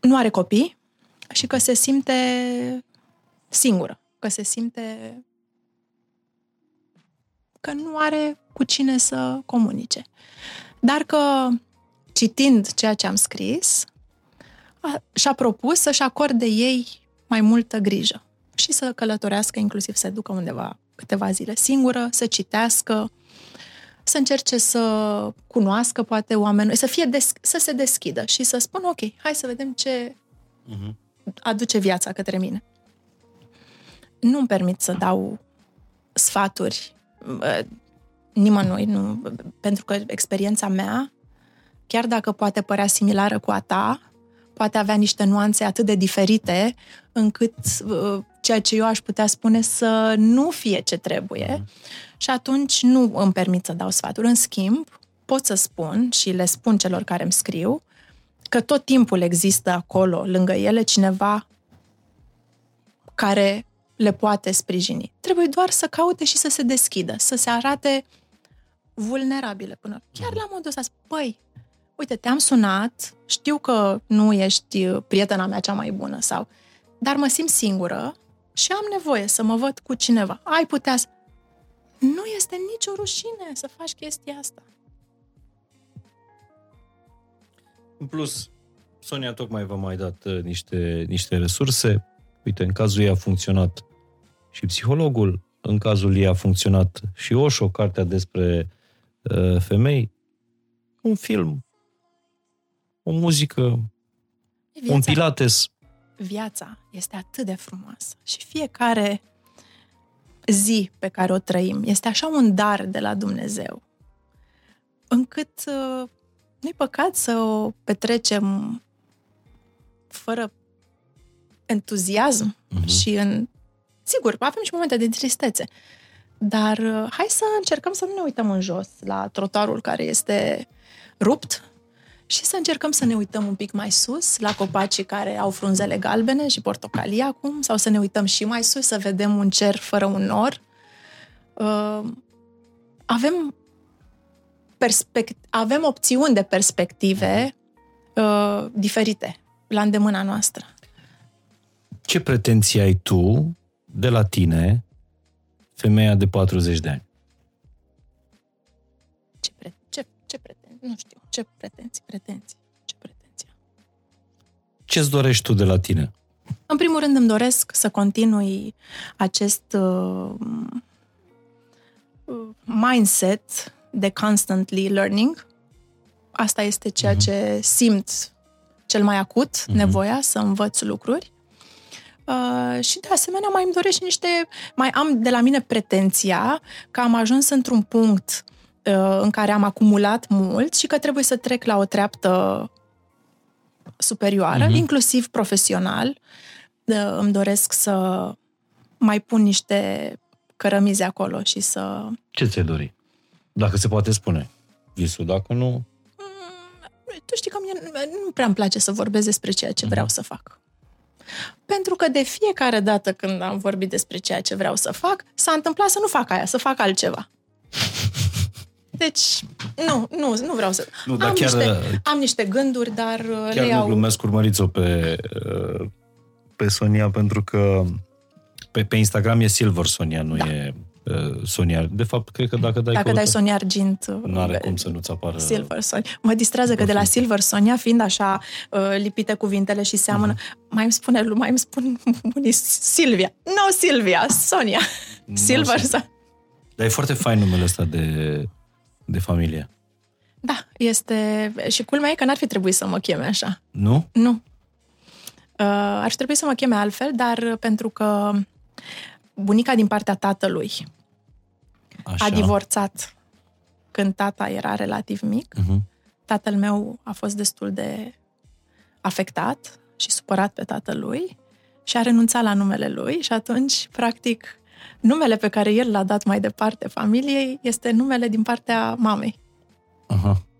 nu are copii și că se simte singură, că se simte că nu are cu cine să comunice. Dar că citind ceea ce am scris, a, și-a propus să-și acorde ei mai multă grijă și să călătorească, inclusiv să ducă undeva câteva zile singură, să citească, să încerce să cunoască poate oameni, să, fie des- să se deschidă și să spună, ok, hai să vedem ce uh-huh. aduce viața către mine. Nu-mi permit să dau sfaturi nimănui, nu, pentru că experiența mea, chiar dacă poate părea similară cu a ta, poate avea niște nuanțe atât de diferite încât uh, ceea ce eu aș putea spune să nu fie ce trebuie mm. și atunci nu îmi permit să dau sfaturi. În schimb, pot să spun și le spun celor care îmi scriu că tot timpul există acolo, lângă ele, cineva care le poate sprijini. Trebuie doar să caute și să se deschidă, să se arate vulnerabile până. Chiar la modul ăsta, păi, uite, te-am sunat, știu că nu ești prietena mea cea mai bună sau, dar mă simt singură și am nevoie să mă văd cu cineva. Ai putea să... Nu este nicio rușine să faci chestia asta. În plus, Sonia tocmai v-a mai dat uh, niște, niște resurse. Uite, în cazul ei a funcționat și psihologul, în cazul ei a funcționat și Oșo, cartea despre uh, femei. Un film o muzică, viața, un pilates. Viața este atât de frumoasă și fiecare zi pe care o trăim este așa un dar de la Dumnezeu, încât uh, nu-i păcat să o petrecem fără entuziasm uh-huh. și în... Sigur, avem și momente de tristețe, dar uh, hai să încercăm să nu ne uităm în jos la trotuarul care este rupt, și să încercăm să ne uităm un pic mai sus, la copacii care au frunzele galbene și portocalii acum, sau să ne uităm și mai sus, să vedem un cer fără un nor. Uh, avem, perspect- avem opțiuni de perspective uh, diferite la îndemâna noastră. Ce pretenții ai tu de la tine, femeia de 40 de ani? Ce, pre- ce, ce pretenții? Nu știu. Ce pretenții, pretenții, ce pretenții. Ce-ți dorești tu de la tine? În primul rând îmi doresc să continui acest uh, mindset de constantly learning. Asta este ceea uh-huh. ce simt cel mai acut, uh-huh. nevoia să învăț lucruri. Uh, și de asemenea mai îmi doresc și niște... Mai am de la mine pretenția că am ajuns într-un punct uh, în care am acumulat mult și că trebuie să trec la o treaptă superioară, uh-huh. inclusiv profesional. Uh, îmi doresc să mai pun niște cărămizi acolo și să... Ce ți-ai dori? Dacă se poate spune visul, dacă nu... Mm, tu știi că mie nu prea îmi place să vorbesc despre ceea ce vreau uh-huh. să fac. Pentru că de fiecare dată când am vorbit despre ceea ce vreau să fac, s-a întâmplat să nu fac aia, să fac altceva. Deci, nu, nu, nu vreau să... Nu, dar am, chiar, niște, am niște gânduri, dar uh, chiar le iau... nu glumesc urmăriți-o pe, uh, pe Sonia, pentru că pe, pe Instagram e Silver Sonia, nu da. e uh, Sonia. De fapt, cred că dacă dai Dacă căută, dai Sonia Argint... Nu are cum să nu-ți apară... Silver Sonia. Mă distrează că de la Silver Sonia, fiind așa uh, lipite cuvintele și seamănă, uh-huh. mai îmi spune, mai îmi spun unii Silvia. Nu no, Silvia, Sonia. No, Silver Sonia. Dar e foarte fain numele ăsta de, de familie. Da, este... Și culmea e că n-ar fi trebuit să mă cheme așa. Nu? Nu. Uh, ar trebui să mă cheme altfel, dar pentru că bunica din partea tatălui Așa. a divorțat când tata era relativ mic. Uh-huh. Tatăl meu a fost destul de afectat și supărat pe tatălui și a renunțat la numele lui și atunci, practic, numele pe care el l-a dat mai departe familiei este numele din partea mamei. Uh-huh.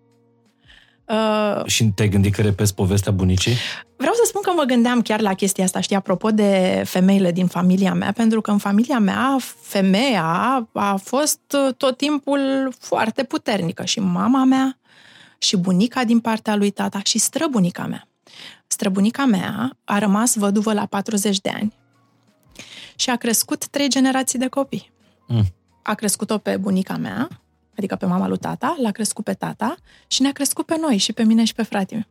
Uh, și te-ai gândit că repezi povestea bunicii? Vreau să spun că mă gândeam chiar la chestia asta, știi, apropo de femeile din familia mea, pentru că în familia mea femeia a fost tot timpul foarte puternică și mama mea și bunica din partea lui tata și străbunica mea. Străbunica mea a rămas văduvă la 40 de ani și a crescut trei generații de copii. Mm. A crescut-o pe bunica mea, adică pe mama lui tata, l-a crescut pe tata și ne-a crescut pe noi, și pe mine și pe fratele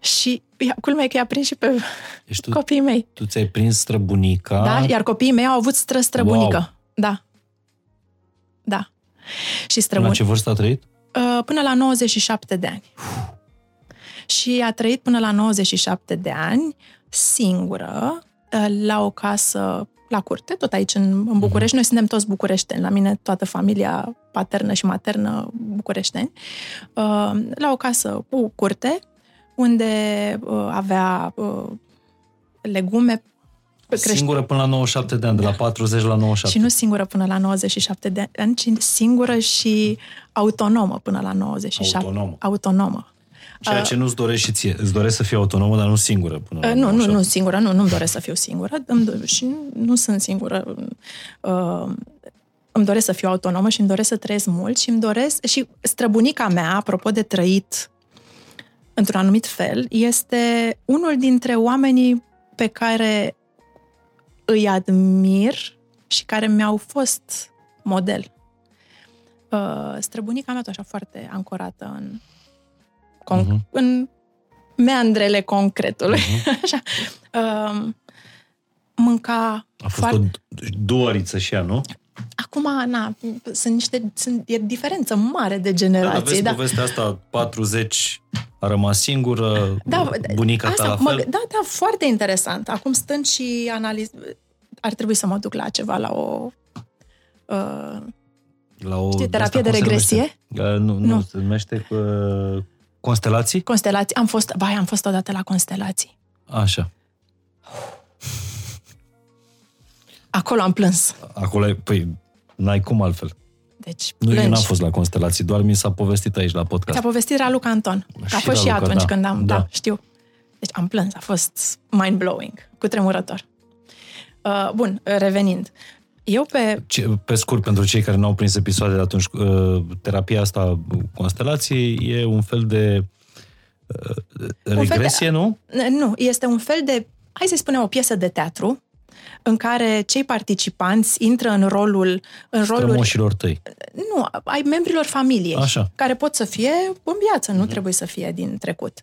Și culmea e că i-a prins și pe deci tu, copiii mei. Tu ți-ai prins străbunica. Da, iar copiii mei au avut stră-străbunică. Wow. Da. Da. Și străbun... La ce vârstă a trăit? Uh, până la 97 de ani. Și a trăit până la 97 de ani singură uh, la o casă la curte, tot aici în, în București. Noi suntem toți bucureșteni. La mine toată familia paternă și maternă bucureșteni. Uh, la o casă cu curte, unde uh, avea uh, legume Crește. Singură până la 97 de ani, de la 40 la 97. Și nu singură până la 97 de ani, ci singură și autonomă până la 97. Autonomă. Autonomă. Ceea ce nu-ți dorești și ție. Îți dorești să fii autonomă, dar nu singură. Până la nu, nu, nu singură. Nu, nu-mi doresc să fiu singură. Îmi și nu sunt singură. Uh, îmi doresc să fiu autonomă și îmi doresc să trăiesc mult și îmi doresc... Și străbunica mea, apropo de trăit într-un anumit fel, este unul dintre oamenii pe care îi admir și care mi-au fost model. Uh, străbunica mea tot așa foarte ancorată în con- uh-huh. în meandrele concretului. Uh-huh. Așa. Uh, mânca... A fost foarte... o duoriță și ea, nu? Acum, na, sunt niște, sunt, e diferență mare de generații. Da, vezi da. povestea asta, 40 a rămas singură, da, bunica asta, ta la fel? Mă, da, da, foarte interesant. Acum stând și analiz... Ar trebui să mă duc la ceva, la o... Uh, la o știi, terapie de regresie? Uh, nu, nu, nu, se numește uh, Constelații? Constelații. Am fost, bai, am fost odată la constelații. Așa. Acolo am plâns. Acolo, păi, n-ai cum altfel. Deci, nu, eu n-am fost la constelații, doar mi s-a povestit aici la podcast. S-a povestit Raluca Anton. Și a fost și atunci da. când am, da. da, știu. Deci am plâns, a fost mind-blowing, cu tremurător. Uh, bun, revenind. Eu pe... Pe scurt, pentru cei care nu au prins episoadele atunci, uh, terapia asta constelației e un fel de uh, regresie, fel de, nu? Nu, este un fel de, hai să spunem, o piesă de teatru în care cei participanți intră în rolul... În rolul tăi. Nu, ai membrilor familiei, Așa. care pot să fie în viață, nu mm. trebuie să fie din trecut.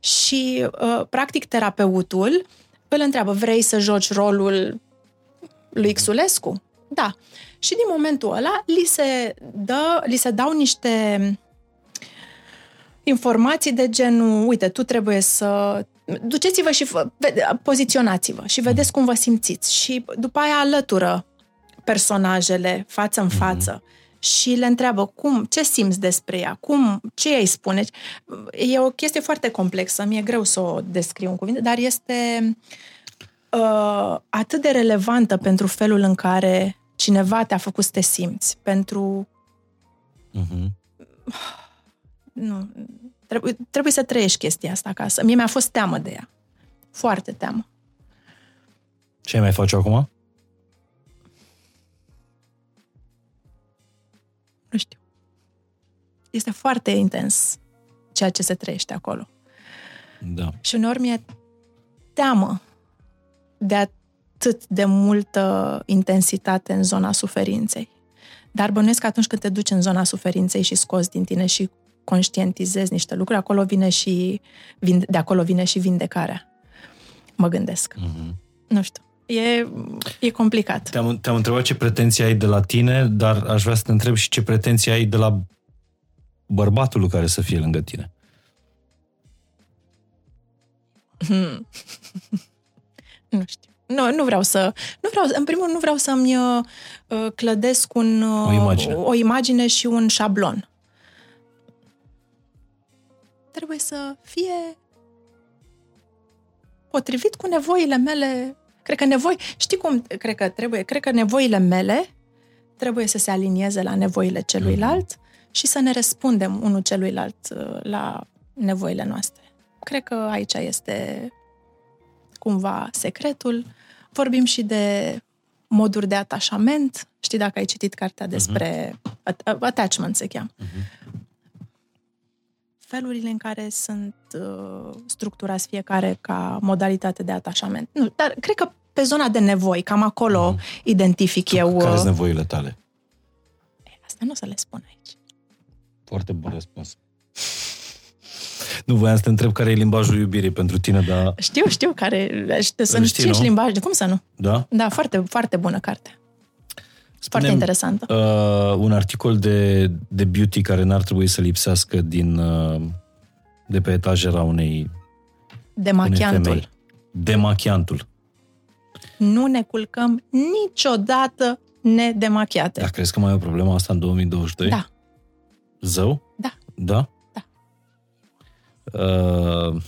Și, uh, practic, terapeutul îl întreabă, vrei să joci rolul lui Xulescu? Da. Și din momentul ăla li se, dă, li se dau niște informații de genul, uite, tu trebuie să duceți-vă și fă- vede- poziționați-vă și vedeți cum vă simțiți. Și după aia alătură personajele față în față și le întreabă cum, ce simți despre ea, cum, ce îi spune. E o chestie foarte complexă, mi-e greu să o descriu în cuvinte, dar este uh, atât de relevantă pentru felul în care cineva te-a făcut să te simți, pentru Mhm. nu, trebuie, trebuie să trăiești chestia asta acasă. Mie mi-a fost teamă de ea. Foarte teamă. Ce mai faci acum? Nu știu. Este foarte intens ceea ce se trăiește acolo. Da. Și uneori mi-e teamă de atât de multă intensitate în zona suferinței. Dar bănuiesc că atunci când te duci în zona suferinței și scoți din tine și conștientizezi niște lucruri, acolo vine și, vin- de acolo vine și vindecarea. Mă gândesc. Mhm. Nu știu. E, e complicat. Te-am, te-am întrebat ce pretenții ai de la tine, dar aș vrea să te întreb și ce pretenții ai de la bărbatul care să fie lângă tine. Nu știu. Nu, nu vreau să... Nu vreau, în primul rând, nu vreau să-mi uh, uh, clădesc un, uh, O imagine. o imagine și un șablon. Trebuie să fie potrivit cu nevoile mele. Cred că nevoi... Știi cum? Cred că trebuie... Cred că nevoile mele trebuie să se alinieze la nevoile celuilalt și să ne răspundem unul celuilalt uh, la nevoile noastre. Cred că aici este cumva secretul. Vorbim și de moduri de atașament. Știi dacă ai citit cartea despre uh-huh. attachment se cheamă. Uh-huh. Felurile în care sunt uh, structurați fiecare ca modalitate de atașament. Nu, dar cred că pe zona de nevoi, cam acolo uh-huh. identific eu... Care sunt Uh, nevoile tale? asta nu o să le spun aici. Foarte bun răspuns. Nu voiam să te întreb care e limbajul iubirii pentru tine, dar... Știu, știu care... Sunt știi, cinci nu? limbaje. Cum să nu? Da? Da, foarte, foarte bună carte. Foarte Spune-mi, interesantă. Uh, un articol de, de beauty care n-ar trebui să lipsească din, uh, de pe etajera unei, De unei machiantul. femei. Demachiantul. Nu ne culcăm niciodată nedemachiate. Dar crezi că mai e o problemă asta în 2022? Da. Zău? Da. Da? Da. Uh,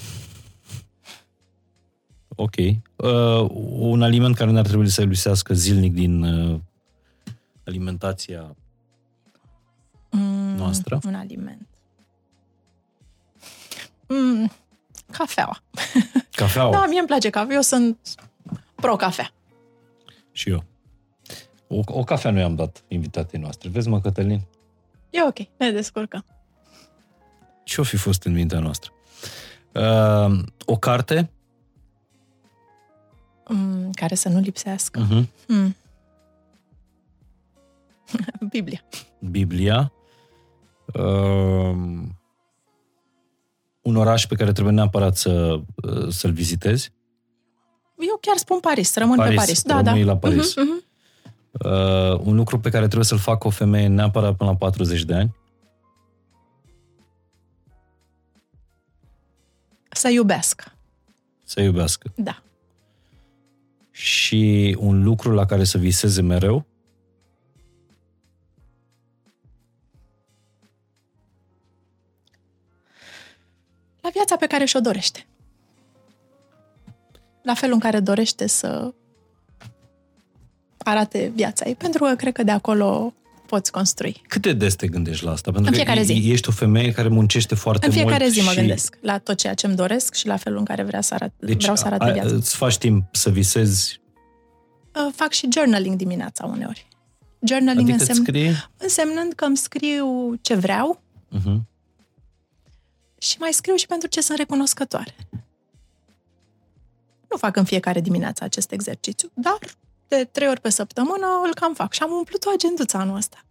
ok. Uh, un aliment care n-ar trebui să lipsească zilnic din uh, alimentația Mm, noastră? Un aliment. Mm, cafeaua. Cafeaua. Da, mie îmi place cafea. Eu sunt pro-cafea. Și eu. O, o cafea nu i-am dat invitatei noastre. Vezi, mă, Cătălin? E ok, ne descurcăm. Ce-o fi fost în mintea noastră? Uh, o carte? Mm, care să nu lipsească. Uh-huh. Mm. Biblia. Biblia. Uh, un oraș pe care trebuie neapărat să, uh, să-l vizitezi. Eu chiar spun Paris, rămân Paris, pe Paris. Da, da. rămâi la Paris. Mhm, mhm. Uh, un lucru pe care trebuie să-l facă o femeie neapărat până la 40 de ani. Să iubească. Să iubească. Da. Și un lucru la care să viseze mereu. La viața pe care și-o dorește. La felul în care dorește să arate viața ei. Pentru că cred că de acolo poți construi. Cât de des te gândești la asta? Pentru În fiecare că zi. e- ești o femeie care muncește foarte În fiecare mult zi mă și gândesc la tot ceea ce îmi doresc și la felul în care vrea să arate, Deci vreau să arate a, viața. îți faci timp să visezi, Uh, Fac și journaling dimineața uneori. Journaling adică îți însemn, scrii? însemnând că îmi scriu ce vreau Uh-huh. și mai scriu și pentru ce sunt recunoscătoare. Nu fac în fiecare dimineață acest exercițiu, dar de trei ori pe săptămână îl cam fac și am umplut o agenduță anul ăsta.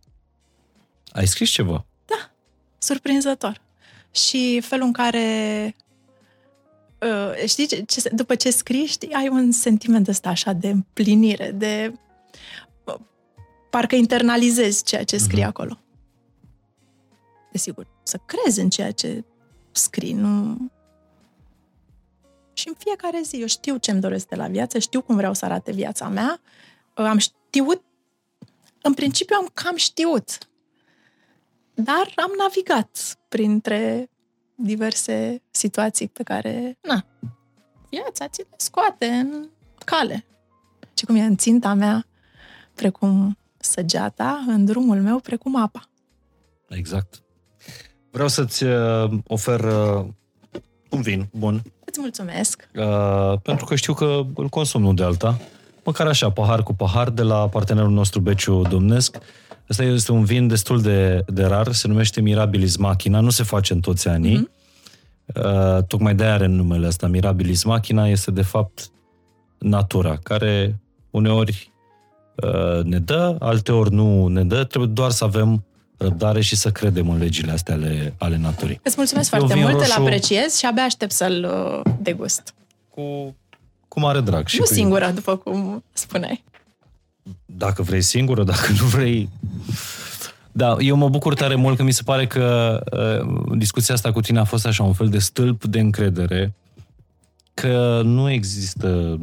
Ai scris ceva? surprinzător. Și felul în care uh, știi, ce, ce, după ce scrii, știi, ai un sentiment ăsta așa de împlinire, de uh, parcă internalizezi ceea ce scrii uh-huh. acolo. Desigur, să crezi în ceea ce scrii, nu... Și în fiecare zi eu știu ce îmi doresc de la viață, știu cum vreau să arate viața mea, am știut, în principiu am cam știut, dar am navigat printre diverse situații pe care, na, viața ți le scoate în cale. Și cum e în ținta mea, precum săgeata, în drumul meu, precum apa. Exact. Vreau să-ți uh, ofer uh, un vin bun. Îți mulțumesc. Uh, pentru că știu că îl consum nu de alta. Măcar așa, pahar cu pahar, de la partenerul nostru Beciu Domnesc. Ăsta este un vin destul de, de rar, se numește Mirabilis Machina, nu se face în toți anii. Mm-hmm. Uh, tocmai de are numele ăsta, Mirabilis Machina, este de fapt natura, care uneori uh, ne dă, alteori nu ne dă, trebuie doar să avem răbdare și să credem în legile astea ale, ale naturii. Îți mulțumesc Eu foarte mult, roșu... îl apreciez și abia aștept să-l uh, degust. Cu, cu mare drag. Și nu cu singură, după cum spuneai. Dacă vrei singură, dacă nu vrei... Da, eu mă bucur tare mult că mi se pare că uh, discuția asta cu tine a fost așa un fel de stâlp de încredere că nu există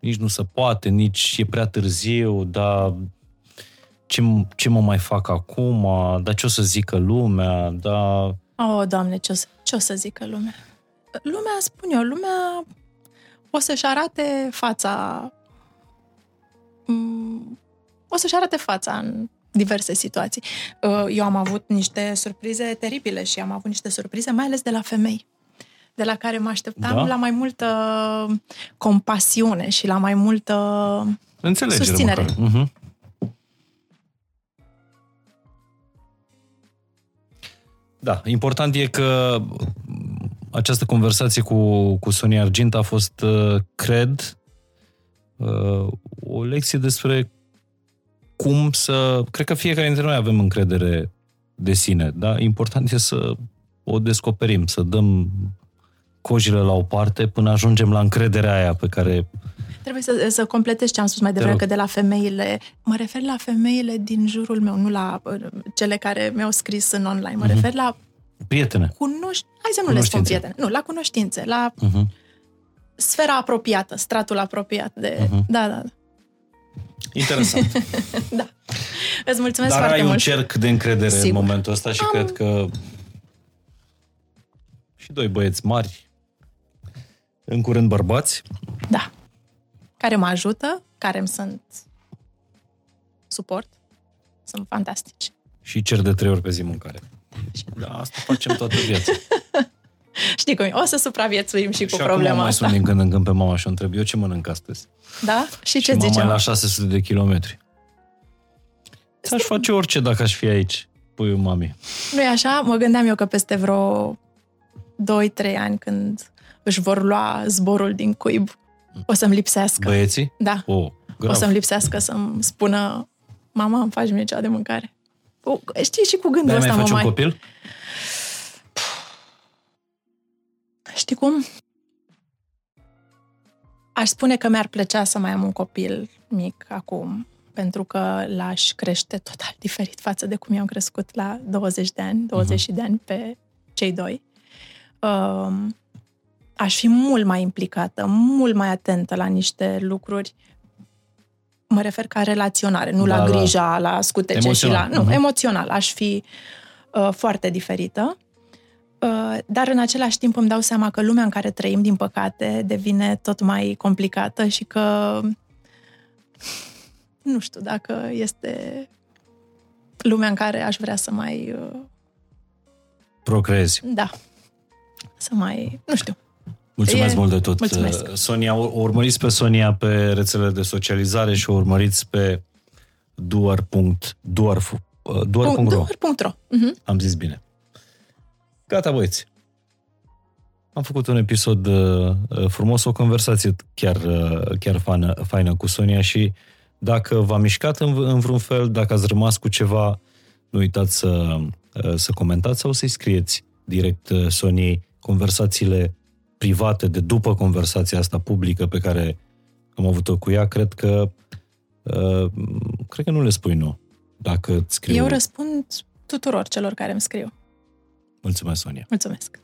nici nu se poate, nici e prea târziu, dar ce, ce mă mai fac acum, dar ce o să zică lumea, da... Oh, Doamne, ce o, să, ce o să zică lumea? Lumea, spun eu, lumea o să-și arate fața mm, o să-și arate fața în diverse situații. Uh, eu am avut niște surprize teribile și am avut niște surprize, mai ales de la femei, de la care mă așteptam da? la mai multă compasiune și la mai multă Înțelegere, susținere. Uh-huh. Da, important e că această conversație cu, cu Sonia Argint a fost, uh, cred, uh, o lecție despre cum să... Cred că fiecare dintre noi avem încredere de sine, da? Important e să o descoperim, să dăm cojile la o parte până ajungem la încrederea aia pe care... Trebuie să, să completez ce am spus mai devreme, că de la femeile... Mă refer la femeile din jurul meu, nu la uh, cele care mi-au scris în online. Mă uh-huh. refer la... Prietene. Cunoș... Hai să nu le spun prietene. Nu, la cunoștințe, la uh-huh. sfera apropiată, stratul apropiat de... Uh-huh. Da, da, da. Interesant. da. Îți mulțumesc Dar foarte ai mult. un cerc de încredere Sigur. în momentul ăsta și Am... cred că și doi băieți mari, în curând bărbați. Da. Care mă ajută, care îmi sunt suport. Sunt fantastici. Și cer de trei ori pe zi mâncare. Da, asta facem toată viața. Știi cum e? O să supraviețuim și, și cu problema mai asta. sun din când în când pe mama și o întreb, eu ce mănânc astăzi? Da? Și ce și zice? mai la 600 de kilometri. Ți-aș face orice dacă aș fi aici, puiul mami. Nu e așa? Mă gândeam eu că peste vreo 2-3 ani când își vor lua zborul din cuib, o să-mi lipsească. Băieții? Da. Oh, grav. o să-mi lipsească să-mi spună mama, îmi faci mie ceva de mâncare. O, știi, și cu gândul ăsta mai mă faci mai... un copil? Știi cum? Aș spune că mi-ar plăcea să mai am un copil mic acum, pentru că l-aș crește total diferit față de cum i-am crescut la 20 de ani, 20 uh-huh. de ani pe cei doi. Uh, aș fi mult mai implicată, mult mai atentă la niște lucruri. Mă refer ca relaționare, nu da, la grija, da. la scutece emoțional. și la... Nu, uh-huh. emoțional. Aș fi uh, foarte diferită. Uh, dar în același timp îmi dau seama că lumea în care trăim, din păcate, devine tot mai complicată și că nu știu dacă este lumea în care aș vrea să mai... Uh, Procrezi. Da. Să mai... Nu știu. Mulțumesc e... mult de tot. Mulțumesc. Sonia, o urmăriți pe Sonia pe rețelele de socializare și o urmăriți pe duar.duar.ro duar.ro uh-huh. Am zis bine. Gata, băieți. Am făcut un episod uh, frumos, o conversație chiar, uh, chiar faină, faină cu Sonia și dacă v-a mișcat în, în vreun fel, dacă ați rămas cu ceva, nu uitați să, uh, să comentați sau să-i scrieți direct uh, Soniei conversațiile private de după conversația asta publică pe care am avut-o cu ea, cred că uh, cred că nu le spui nu. Dacă scriu... Eu răspund tuturor celor care îmi scriu. Mulțumesc, Sonia. Mulțumesc.